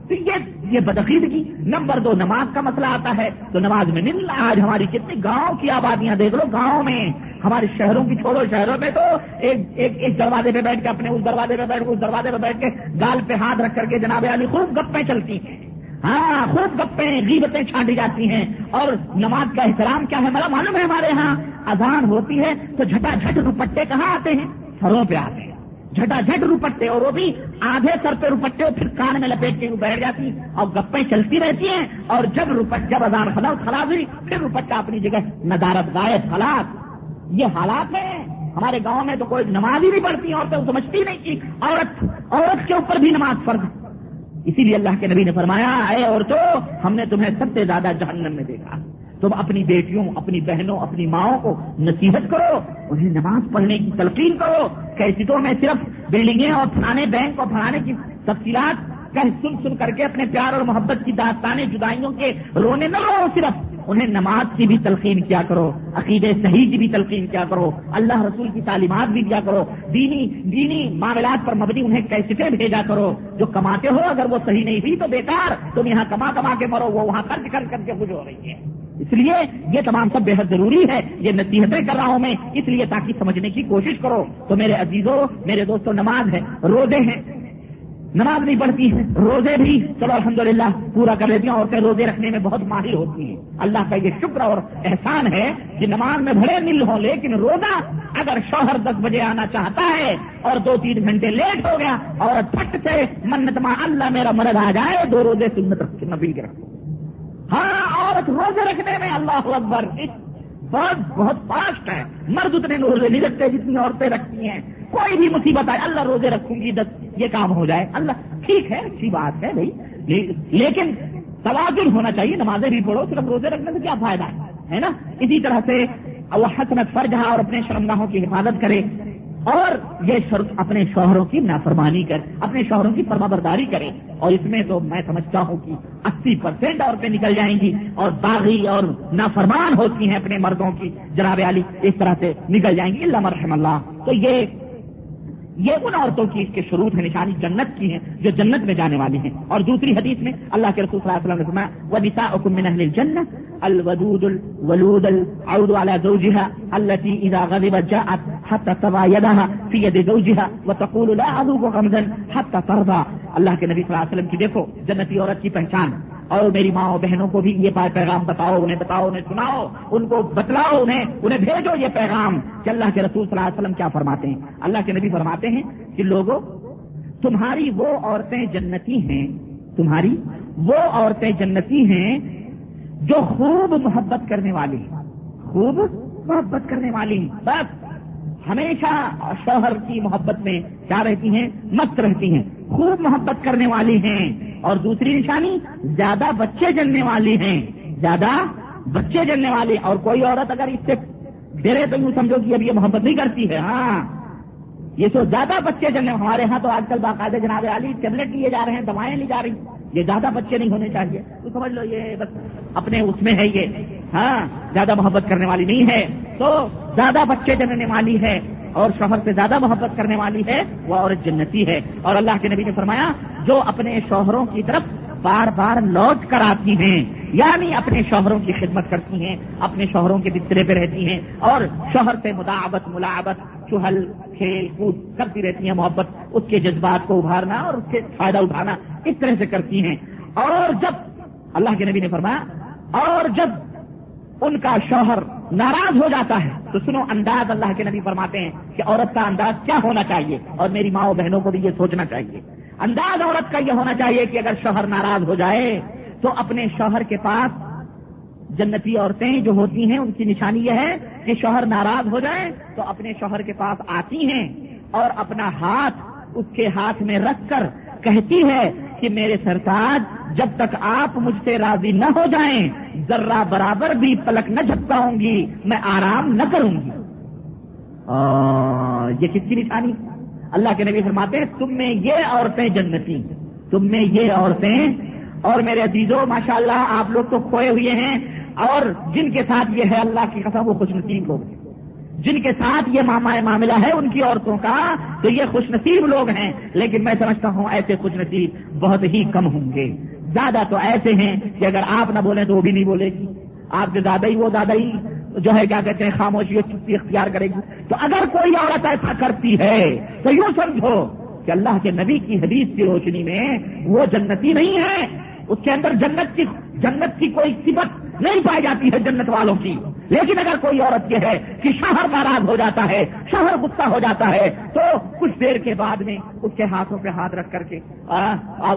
یہ بدقیدگی نمبر دو نماز کا مسئلہ آتا ہے تو نماز میں نہیں آج ہماری کتنی گاؤں کی آبادیاں دیکھ لو گاؤں میں ہمارے شہروں کی چھوڑو شہروں میں تو ایک ایک ایک دروازے پہ بیٹھ کے اپنے اس دروازے پہ بیٹھ کے اس دروازے پہ بیٹھ کے گال پہ ہاتھ رکھ کر کے جناب علی خوب گپیں چلتی ہیں۔ ہاں خوب گپیں، غیبتیں چھانٹی جاتی ہیں۔ اور نماز کا احترام کیا ہے؟ میرا معلوم ہے ہمارے ہاں۔ اذان ہوتی ہے تو جھٹا جھٹ دوپٹے کہاں آتے ہیں؟ سروں پہ آتے ہیں۔ جھٹا جھٹ روپٹے اور وہ بھی آدھے سر پہ روپٹے پھر کان میں لپیٹ کے بیٹھ جاتی اور گپیں چلتی رہتی ہیں اور جب روپٹ جب ازان خلاف خراب ہوئی، پھر روپٹا اپنی جگہ ندارت غائب خلاف یہ حالات ہیں۔ ہمارے گاؤں میں تو کوئی نماز ہی نہیں پڑھتی، عورتیں سمجھتی نہیں کی عورت عورت کے اوپر بھی نماز فرض اسی لیے اللہ کے نبی نے فرمایا، اے عورتوں، ہم نے تمہیں سب سے زیادہ جہنم میں دیکھا۔ تم اپنی بیٹیوں، اپنی بہنوں، اپنی ماؤں کو نصیحت کرو، انہیں نماز پڑھنے کی تلقین کرو، کیسٹوں میں صرف بلڈنگیں اور پھلانے بینک اور پھلانے کی تفصیلات کہ سن سن کر کے اپنے پیار اور محبت کی داستانیں جدائیوں کے رونے نہ رہو صرف، انہیں نماز کی بھی تلقین کیا کرو عقید صحیح کی بھی تلقین کیا کرو، اللہ رسول کی تعلیمات بھی دیا کرو، دینی دینی معاملات پر مبنی انہیں کیسے بھیجا کرو، جو کماتے ہو اگر وہ صحیح نہیں ہوئی تو بیکار، تم یہاں کما کما کے مرو، وہ وہاں خرچ کر کر کے خوش ہو رہی ہے اس لیے یہ تمام سب بے حد ضروری ہے، یہ نصیحتیں کر رہا ہوں میں، اس لیے تاکہ سمجھنے کی کوشش کرو۔ تو میرے عزیزوں میرے دوستوں نماز ہے، روزے ہیں۔ نماز نہیں پڑھتی ہے، روزے بھی۔ چلو الحمدللہ، پورا کر لیتی ہیں عورتیں روزے رکھنے میں بہت ماہر ہوتی ہیں۔ اللہ کا یہ شکر اور احسان ہے کہ نماز میں بڑے مل ہوں، لیکن روزہ اگر شوہر دس بجے آنا چاہتا ہے اور دو تین گھنٹے لیٹ ہو گیا اور پھٹ سے منت ماں اللہ میرا مرد آ جائے، دو روزے سنت نبی کے رکھو۔ ہاں عورت روزے رکھنے میں اللہ اکبر۔ بہت بہت فاسٹ ہے۔ مرد اتنے روزے نہیں رکھتے جتنی عورتیں رکھتی ہیں۔ کوئی بھی مصیبت آئے، اللہ روزے رکھوں گی دس یہ کام ہو جائے۔ اللہ، ٹھیک ہے، اچھی بات ہے بھائی۔ لیکن توازن ہونا چاہیے، نمازیں بھی پڑھو، صرف روزے رکھنے سے کیا فائدہ ہے؟ نا؟ اسی طرح سے وہ حسنت فرج اور اپنے شرمگاہوں کی حفاظت کرے۔ اور یہ شرط اپنے شوہروں کی نافرمانی کر اپنے شوہروں کی فرما برداری کرے۔ اور اس میں تو میں سمجھتا ہوں کہ اسی پرسینٹ عورتیں نکل جائیں گی اور باغی اور نافرمان ہوتی ہیں اپنے مردوں کی۔ جناب علی، اس طرح سے نکل جائیں گی۔ اللہ مرحم اللہ۔ تو یہ یہ ان عورتوں کی اس کے شروع ہے نشانی جنت کی ہیں جو جنت میں جانے والی ہیں۔ اور دوسری حدیث میں اللہ کے رسول صلی اللہ علیہ وسلم نے وہ نسا حکم من اہل الجنت الودود الولود العود على زوجها التي اذا غضبت جاءت حتى تضع يدها في يد زوجها وتقول لا اذوق غمزا حتى ترضى۔ اللہ کے نبی صلی اللہ علیہ وسلم کی دیکھو، جنتی عورت کی پہچان۔ اور میری ماں بہنوں کو بھی یہ پیغام بتاؤ، انہیں بتاؤ، انہیں سناؤ، ان کو بتلاؤ، انہیں انہیں بھیجو یہ پیغام کہ اللہ کے رسول صلی اللہ علیہ وسلم کیا فرماتے ہیں۔ اللہ کے نبی فرماتے ہیں کہ لوگوں، تمہاری وہ عورتیں جنتی ہیں، تمہاری وہ عورتیں جنتی ہیں جو خوب محبت کرنے والی خوب محبت کرنے والی بس، ہمیشہ شوہر کی محبت میں کیا رہتی ہیں؟ مست رہتی ہیں۔ خوب محبت کرنے والی ہیں۔ اور دوسری نشانی، زیادہ بچے جننے والی ہیں۔ زیادہ بچے جننے والی۔ اور کوئی عورت اگر اس سے ڈرے تو یوں سمجھو کہ اب یہ محبت نہیں کرتی ہے۔ ہاں۔ یہ تو زیادہ بچے جننے، ہمارے ہاں تو آج کل باقاعدہ جناب علی ٹیبلٹ لیے جا رہے ہیں، دوائیں لی جا رہی یہ زیادہ بچے نہیں ہونے چاہیے۔ تو سمجھ لو، یہ بس اپنے اس میں ہے یہ۔ ہاں زیادہ محبت کرنے والی نہیں ہے۔ تو زیادہ بچے جننے والی ہے۔ اور شوہر سے زیادہ محبت کرنے والی ہے، وہ عورت جنتی ہے۔ اور اللہ کے نبی نے فرمایا، جو اپنے شوہروں کی طرف بار بار لوٹ کر آتی ہیں یعنی اپنے شوہروں کی خدمت کرتی ہیں، اپنے شوہروں کے بسترے پہ رہتی ہیں، اور شوہر سے مداوت ملاوت چہل، کھیل کود کرتی رہتی ہیں، محبت، اس کے جذبات کو ابھارنا اور اس کے فائدہ اٹھانا، اس طرح سے کرتی ہیں۔ اور جب، اللہ کے نبی نے فرمایا، اور جب ان کا شوہر ناراض ہو جاتا ہے تو سنو انداز اللہ کے نبی فرماتے ہیں کہ عورت کا انداز کیا ہونا چاہیے اور میری ماں بہنوں کو بھی یہ سوچنا چاہیے۔ انداز عورت کا یہ ہونا چاہیے کہ اگر شوہر ناراض ہو جائے تو اپنے شوہر کے پاس جنتی عورتیں جو ہوتی ہیں، ان کی نشانی یہ ہے کہ شوہر ناراض ہو جائے تو اپنے شوہر کے پاس آتی ہیں اور اپنا ہاتھ اس کے ہاتھ میں رکھ کر کہتی ہے کہ میرے سرتاج، جب تک آپ مجھ سے راضی نہ ہو جائیں، ذرہ برابر بھی پلک نہ جھپکاؤں گی، میں آرام نہ کروں گی۔ یہ کس کی نشانی؟ اللہ کے نبی فرماتے ہیں، تم میں یہ عورتیں جنتی تم میں یہ عورتیں۔ اور میرے عزیزوں ماشاء اللہ آپ لوگ تو کھوئے ہوئے ہیں۔ اور جن کے ساتھ یہ ہے اللہ کی قسم، وہ خوش نصیب لوگ جن کے ساتھ یہ معاملہ ہے ان کی عورتوں کا، تو یہ خوش نصیب لوگ ہیں۔ لیکن میں سمجھتا ہوں ایسے خوش نصیب بہت ہی کم ہوں گے۔ زیادہ تو ایسے ہیں کہ اگر آپ نہ بولیں تو وہ بھی نہیں بولے گی۔ آپ کے دادا ہی وہ دادا ہی جو ہے کیا کہتے ہیں، خاموشی اور چپتی اختیار کرے گی۔ تو اگر کوئی عورت ایسا کرتی ہے، تو یوں سمجھو کہ اللہ کے نبی کی حدیث کی روشنی میں وہ جنتی نہیں ہے۔ اس کے اندر جنت کی جنت کی کوئی صفت نہیں پائی جاتی ہے جنت والوں کی۔ لیکن اگر کوئی عورت یہ ہے کہ شہر ناراض ہو جاتا ہے شہر غصہ ہو جاتا ہے، تو کچھ دیر کے بعد میں اس کے ہاتھوں پہ ہاتھ رکھ کر کے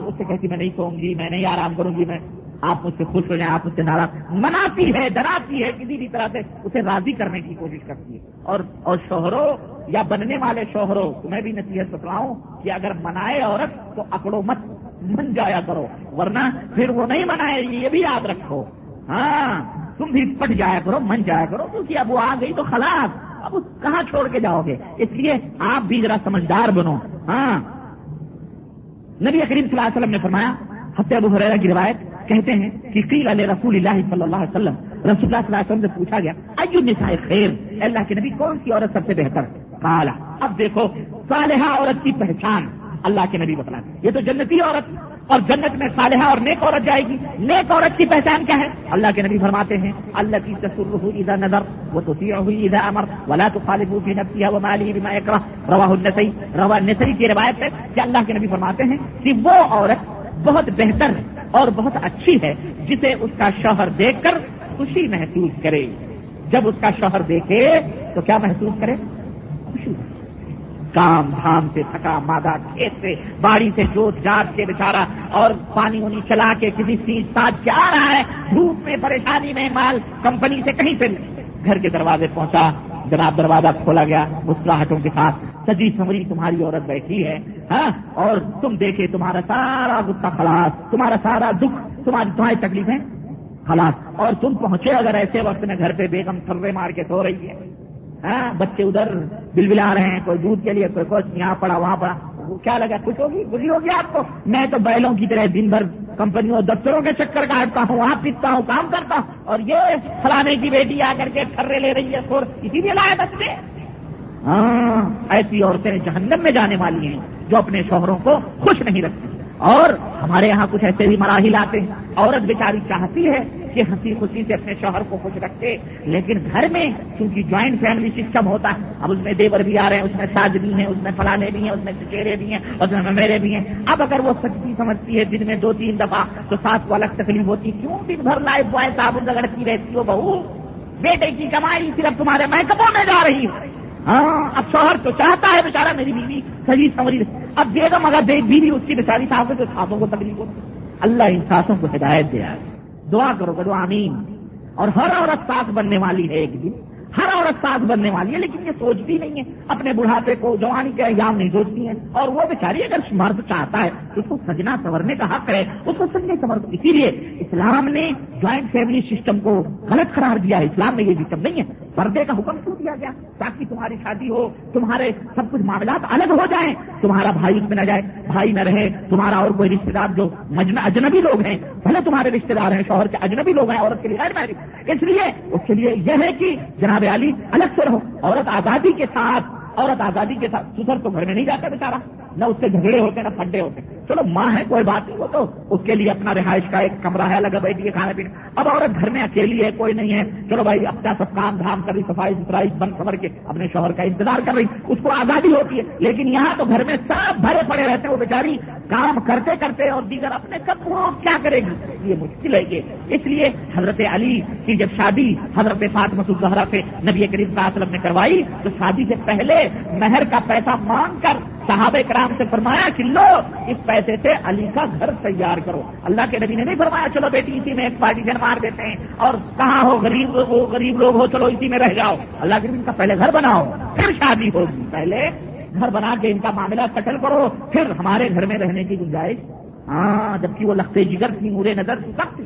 اس سے کہتی میں نہیں سوؤں گی، میں نہیں آرام کروں گی، میں آپ مجھ سے خوش ہو جائیں، آپ مجھ سے ناراض۔ مناتی ہے، ڈراتی ہے، کسی بھی طرح سے اسے راضی کرنے کی کوشش کرتی ہے۔ اور اور شوہروں یا بننے والے شوہروں، میں بھی نصیحت بتلاؤں کہ اگر منائے عورت تو اکڑو مت، من جایا کرو، ورنہ پھر وہ نہیں منائے، یہ بھی یاد رکھو۔ ہاں تم بھی پٹ جایا کرو، من جایا کرو، کیونکہ اب وہ آ گئی تو خلاص۔ اب کہاں چھوڑ کے جاؤ گے؟ اس لیے آپ بھی ذرا سمجھدار بنو۔ ہاں۔ نبی کریم صلی اللہ علیہ وسلم نے فرمایا فتح ابو حریرہ کی روایت کہتے ہیں کہ قیل علیہ رسول اللہ صلی اللہ علیہ وسلم، رسول اللہ صلی اللہ علیہ وسلم سے پوچھا گیا، ایو نساء خیر؟ اللہ کے نبی، کون سی عورت سب سے بہتر؟ قال اب دیکھو، صالحہ عورت کی پہچان اللہ کے نبی بتلا یہ تو جنتی عورت۔ اور جنت میں صالحہ اور نیک عورت جائے گی. نیک عورت کی پہچان کیا ہے؟ اللہ کے نبی فرماتے ہیں اللہ کی تصور اذا نظر وہ تو اذا امر ولا تو خالف بھی نفسی وہ مالی بھی میں روا النسئی روا نسئی کی روایت ہے کہ اللہ کے نبی فرماتے ہیں کہ وہ عورت بہت بہتر اور بہت اچھی ہے جسے اس کا شوہر دیکھ کر خوشی محسوس کرے. جب اس کا شوہر دیکھے تو کیا محسوس کرے؟ خوشی. کام دھام سے تھکا، مادہ کھیت سے، باڑی سے جوت جات کے بےچارا اور پانی وانی چلا کے کسی چیز ساتھ کے آ رہا ہے، دھوپ میں، پریشانی میں، مال کمپنی سے کہیں سے گھر کے دروازے پہنچا، جناب دروازہ کھولا گیا مسکراہٹوں کے ساتھ۔ سجی سمری تمہاری عورت بیٹھی ہے ہاں؟ اور تم دیکھے، تمہارا سارا گتا خلاص، تمہارا سارا دکھ، تمہاری تمہاری تکلیفیں خلاص۔ اور تم پہنچے اگر ایسے وقت میں گھر پہ بیگم سروے مار کے سو رہی ہے۔ ہاں، بچے ادھر بل بلا رہے ہیں، کوئی دودھ کے لیے، کوئی کچھ یہاں پڑا، وہاں پڑا۔ کیا لگا، کچھ ہوگی؟ بری ہوگی آپ کو؟ میں تو بیلوں کی طرح دن بھر کمپنیوں دفتروں کے چکر کاٹتا ہوں، وہاں پیستا ہوں، کام کرتا ہوں۔ اور یہ فلانے کی بیٹی آ کر کے ٹھرے لے رہی ہے، سور۔ اسی لیے لائے بچے۔ ہاں ایسی عورتیں جہنم میں جانے والی ہیں جو اپنے شوہروں کو خوش نہیں رکھتی۔ اور ہمارے یہاں کچھ ایسے بھی مراحل آتے ہیں۔ عورت بیچاری چاہتی ہے کہ ہنسی خوشی سے اپنے شوہر کو خوش رکھتے۔ لیکن گھر میں چونکہ جوائنٹ فیملی سسٹم ہوتا ہے، اب اس میں دیور بھی آ رہے ہیں، اس میں ساز بھی ہیں، اس میں فلانے بھی ہیں، اس میں چچیرے بھی ہیں، اس میں میرے بھی ہیں۔ اب اگر وہ سچی سمجھتی ہے، دن میں دو تین دفعہ تو ساس کو الگ تکلیف ہوتی۔ کیوں دن بھر لائف بوائے صابن رگڑتی رہتی ہو بہو؟ بیٹے کی کمائی صرف تمہارے محکموں میں جا رہی ہے۔ ہاں اب شوہر تو چاہتا ہے بیچارہ میری بیوی صحیح سمجھ اب بیگم اگر دیکھ بیوی اس کی بیچاری صاحب تو سانسوں کو تکلیف ہو۔ اللہ ان سانسوں کو ہدایت دیا دعا کرو کرو آمین۔ اور ہر عورت ساتھ بننے والی ہے ایک دن۔ ہر عورت ساتھ بننے والی ہے، لیکن یہ سوچتی نہیں ہے۔ اپنے بڑھاپے کو جوانی کا ایام نہیں سوچتی ہے اور وہ بیچاری اگر مرد چاہتا ہے، تو اس کو سجنا سنورنے کا حق ہے۔ اس کو سجنے سنور اسی لیے اسلام نے جوائنٹ فیملی سسٹم کو غلط قرار دیا ہے۔ اسلام میں یہ سسٹم نہیں ہے۔ پردے کا حکم کیوں دیا گیا؟ تاکہ تمہاری شادی ہو، تمہارے سب کچھ معاملات الگ ہو جائیں۔ تمہارا بھائی اس میں نہ جائے، بھائی نہ رہے، تمہارا اور کوئی رشتے دار جو اجنبی لوگ ہیں، بھلے تمہارے رشتے دار ہیں، شوہر کے اجنبی لوگ ہیں، عورت کے لیے غیر اس لیے، اس کے لیے یہ ہے کہ جناب علی الگ سے رہو۔ عورت آزادی کے ساتھ، عورت آزادی کے ساتھ، سسر تو گھر میں نہیں جاتا بیچارا نہ اس سے جھگڑے ہوتے، نہ پھڈے ہوتے۔ چلو ماں ہے، کوئی بات نہیں، وہ تو اس کے لیے اپنا رہائش کا ایک کمرہ ہے الگ بیٹھی ہے کھانے پینے اب عورت گھر میں اکیلی ہے، کوئی نہیں ہے۔ چلو بھائی اپنا سب کام دھام کر رہی، صفائی ستھرائی بند خبر کے اپنے شوہر کا انتظار کر رہی۔ اس کو آزادی ہوتی ہے، لیکن یہاں تو گھر میں سب بھرے پڑے رہتے ہیں، وہ بیچاری کام کرتے کرتے اور دیگر اپنے کب کیا کرے گی؟ یہ مشکل ہے یہ۔ اس لیے حضرت علی کی جب شادی حضرت فاطمہ الزہرا سے نبی کریم صلی اللہ علیہ وسلم نے کروائی، تو شادی سے پہلے مہر کا پیسہ مانگ کر صحابہ کرام سے فرمایا کہ لو، اس پیسے سے علی کا گھر تیار کرو۔ اللہ کے نبی نے نہیں فرمایا، چلو بیٹی، اسی میں ایک پارٹیشن مار دیتے ہیں۔ اور کہاں ہو غریب، وہ غریب لوگ ہو، چلو اسی میں رہ جاؤ۔ اللہ کے نبی کا پہلے گھر بناؤ، پھر شادی ہوگی۔ پہلے گھر بنا کے ان کا معاملہ سٹل کرو، پھر ہمارے گھر میں رہنے کی گنجائش۔ ہاں جبکہ وہ لگتے جگر کی مورے نظر سخت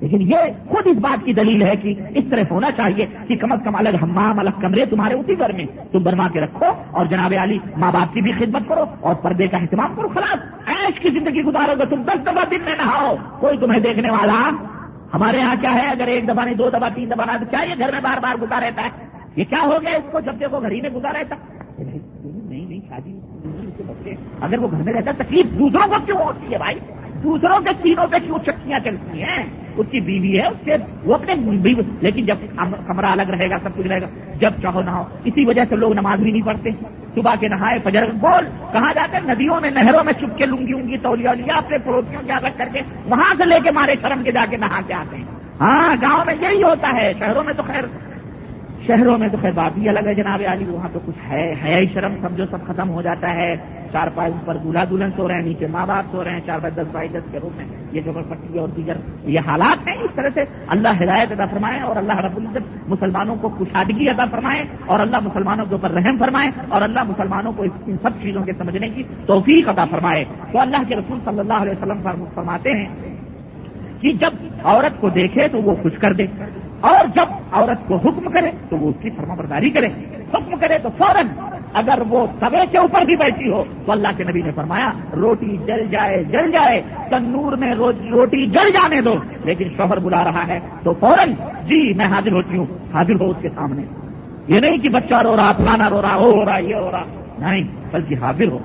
لیکن یہ خود اس بات کی دلیل ہے کہ اس طرح ہونا چاہیے کہ کم از کم الگ ہمام الگ کمرے تمہارے اسی گھر میں تم بنوا کے رکھو اور جناب علی ماں باپ کی بھی خدمت کرو اور پردے کا اہتمام کرو، خلاص۔ ایش کی زندگی گزارو گے تم دس دفعہ دن میں نہاؤ، کوئی تمہیں دیکھنے والا۔ ہمارے یہاں کیا ہے؟ اگر ایک دفعہ نہیں، دو دفعہ، تین دفعہ نہ، تو چاہیے گھر میں بار بار گزار رہتا ہے یہ کیا ہو گیا اس کو جب دیکھو گھر ہی میں گزار رہتا نہیں نہیں شادی۔ اگر وہ گھر میں رہتا تکلیف دوسروں کو کیوں ہوتی ہے بھائی دوسروں کے تینوں پہ کیوں چکیاں چلتی ہیں اس کی بیوی ہے، اس کے وہ اپنے بیوی لیکن جب کمرہ الگ رہے گا، سب کچھ رہے گا، جب چاہو نہ ہو اسی وجہ سے لوگ نماز بھی نہیں پڑھتے۔ صبح کے نہائے فجر بول، کہاں جاتے ہیں؟ ندیوں میں، نہروں میں چپ کے لوں گی تولیا لیا اپنے پڑوسیوں کے الگ کر کے وہاں سے لے کے مارے شرم کے جا کے نہا کے آتے ہیں۔ ہاں گاؤں میں یہی ہوتا ہے، شہروں میں تو خیر شہروں میں تو خیر بات ہی الگ ہے، جناب علی وہاں تو کچھ ہے ہی شرم، سمجھو، سب ختم ہو جاتا ہے۔ چار پائے اوپر دلہا دلہن سو رہے ہیں، نیچے ماں باپ سو رہے ہیں، چار بائی دس بائی دس کے روپ میں۔ یہ جبر پٹی اور دیگر یہ حالات ہیں، اس طرح سے اللہ ہدایت ادا فرمائے اور اللہ رب العزت مسلمانوں کو کشادگی ادا فرمائے اور اللہ مسلمانوں کے اوپر رحم فرمائے اور اللہ مسلمانوں کو ان سب چیزوں کے سمجھنے کی توفیق ادا فرمائے۔ تو اللہ کے رسول صلی اللہ علیہ وسلم فرماتے ہیں کہ جب عورت کو دیکھے تو وہ خوش کر دے۔ اور جب عورت کو حکم کرے تو وہ اس کی فرما برداری کرے، حکم کرے تو فوراً اگر وہ سبے کے اوپر بھی بیٹھی ہو تو اللہ کے نبی نے فرمایا، روٹی جل جائے جل جائے تندور میں روٹی جل جانے دو، لیکن شوہر بلا رہا ہے تو فوراً جی میں حاضر ہوتی ہوں، حاضر ہو اس کے سامنے۔ یہ نہیں کہ بچہ رو رہا پلانا رو رہا ہو رہا، یہ ہو رہا۔ نہیں، بلکہ حاضر ہو۔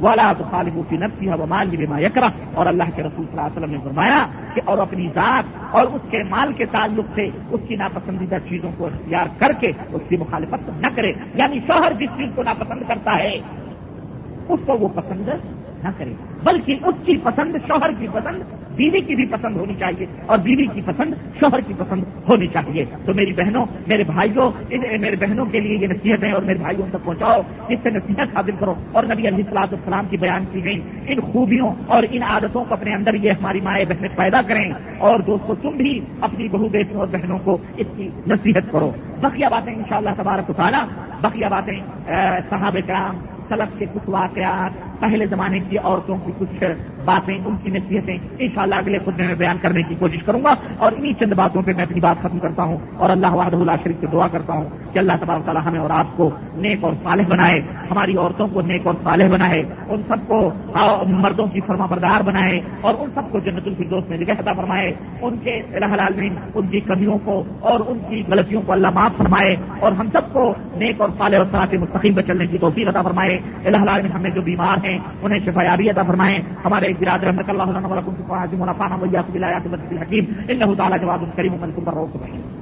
والا تو خالب کی نفسی ہے وہ مال بھی بیما یکرا اور اللہ کے رسول صلی اللہ علیہ وسلم نے فرمایا کہ اور اپنی ذات اور اس کے مال کے تعلق سے اس کی ناپسندیدہ چیزوں کو اختیار کر کے اس کی مخالفت نہ کرے یعنی شوہر جس چیز کو ناپسند کرتا ہے، اس کو وہ پسند نہ کرے، بلکہ اس کی پسند شوہر کی پسند، بیوی کی بھی پسند ہونی چاہیے، اور بیوی کی پسند شوہر کی پسند ہونی چاہیے۔ تو میری بہنوں، میرے بھائیوں میرے بہنوں کے لیے یہ نصیحت ہے اور میرے بھائیوں تک پہنچاؤ، اس سے نصیحت حاصل کرو۔ اور نبی علیہ السلاط السلام کی بیان کی گئی، ان خوبیوں اور ان عادتوں کو اپنے اندر یہ ہماری مائیں بہنیں پیدا کریں، اور دوستوں تم بھی اپنی بہو بیٹوں اور بہنوں کو اس کی نصیحت کرو۔ بقیہ باتیں ان شاء اللہ تبارک تعالیٰ، بقیہ باتیں صحابہ کرام سلف کے کچھ واقعات پہلے زمانے کی عورتوں کی کچھ باتیں، ان کی نصیحتیں ان شاء اللہ اگلے خود میں بیان کرنے کی کوشش کروں گا اور انہی چند باتوں پہ میں اپنی بات ختم کرتا ہوں اور اللہ وحدہ اللہ شریف سے دعا کرتا ہوں کہ اللہ تبارک تعالیٰ ہمیں اور آپ کو نیک اور صالح بنائے، ہماری عورتوں کو نیک اور صالح بنائے، ان سب کو مردوں کی فرما بردار بنائے اور ان سب کو جنت الفردوس میں عطا فرمائے، ان کے الہ العالمین، ان کی کمیوں کو اور ان کی غلطیوں کو اللہ معاف فرمائے اور ہم سب کو نیک اور صالح اور صلاح مستقیم پہ چلنے کی توفیق عطا فرمائے۔ الہ العالمین ہمیں جو بیمار ہیں، انہیں شفایابی عطا فرمائے، ہمارے برادر رحمۃ الحكيم منافع تعالى جواد كريم جواب کریم من کو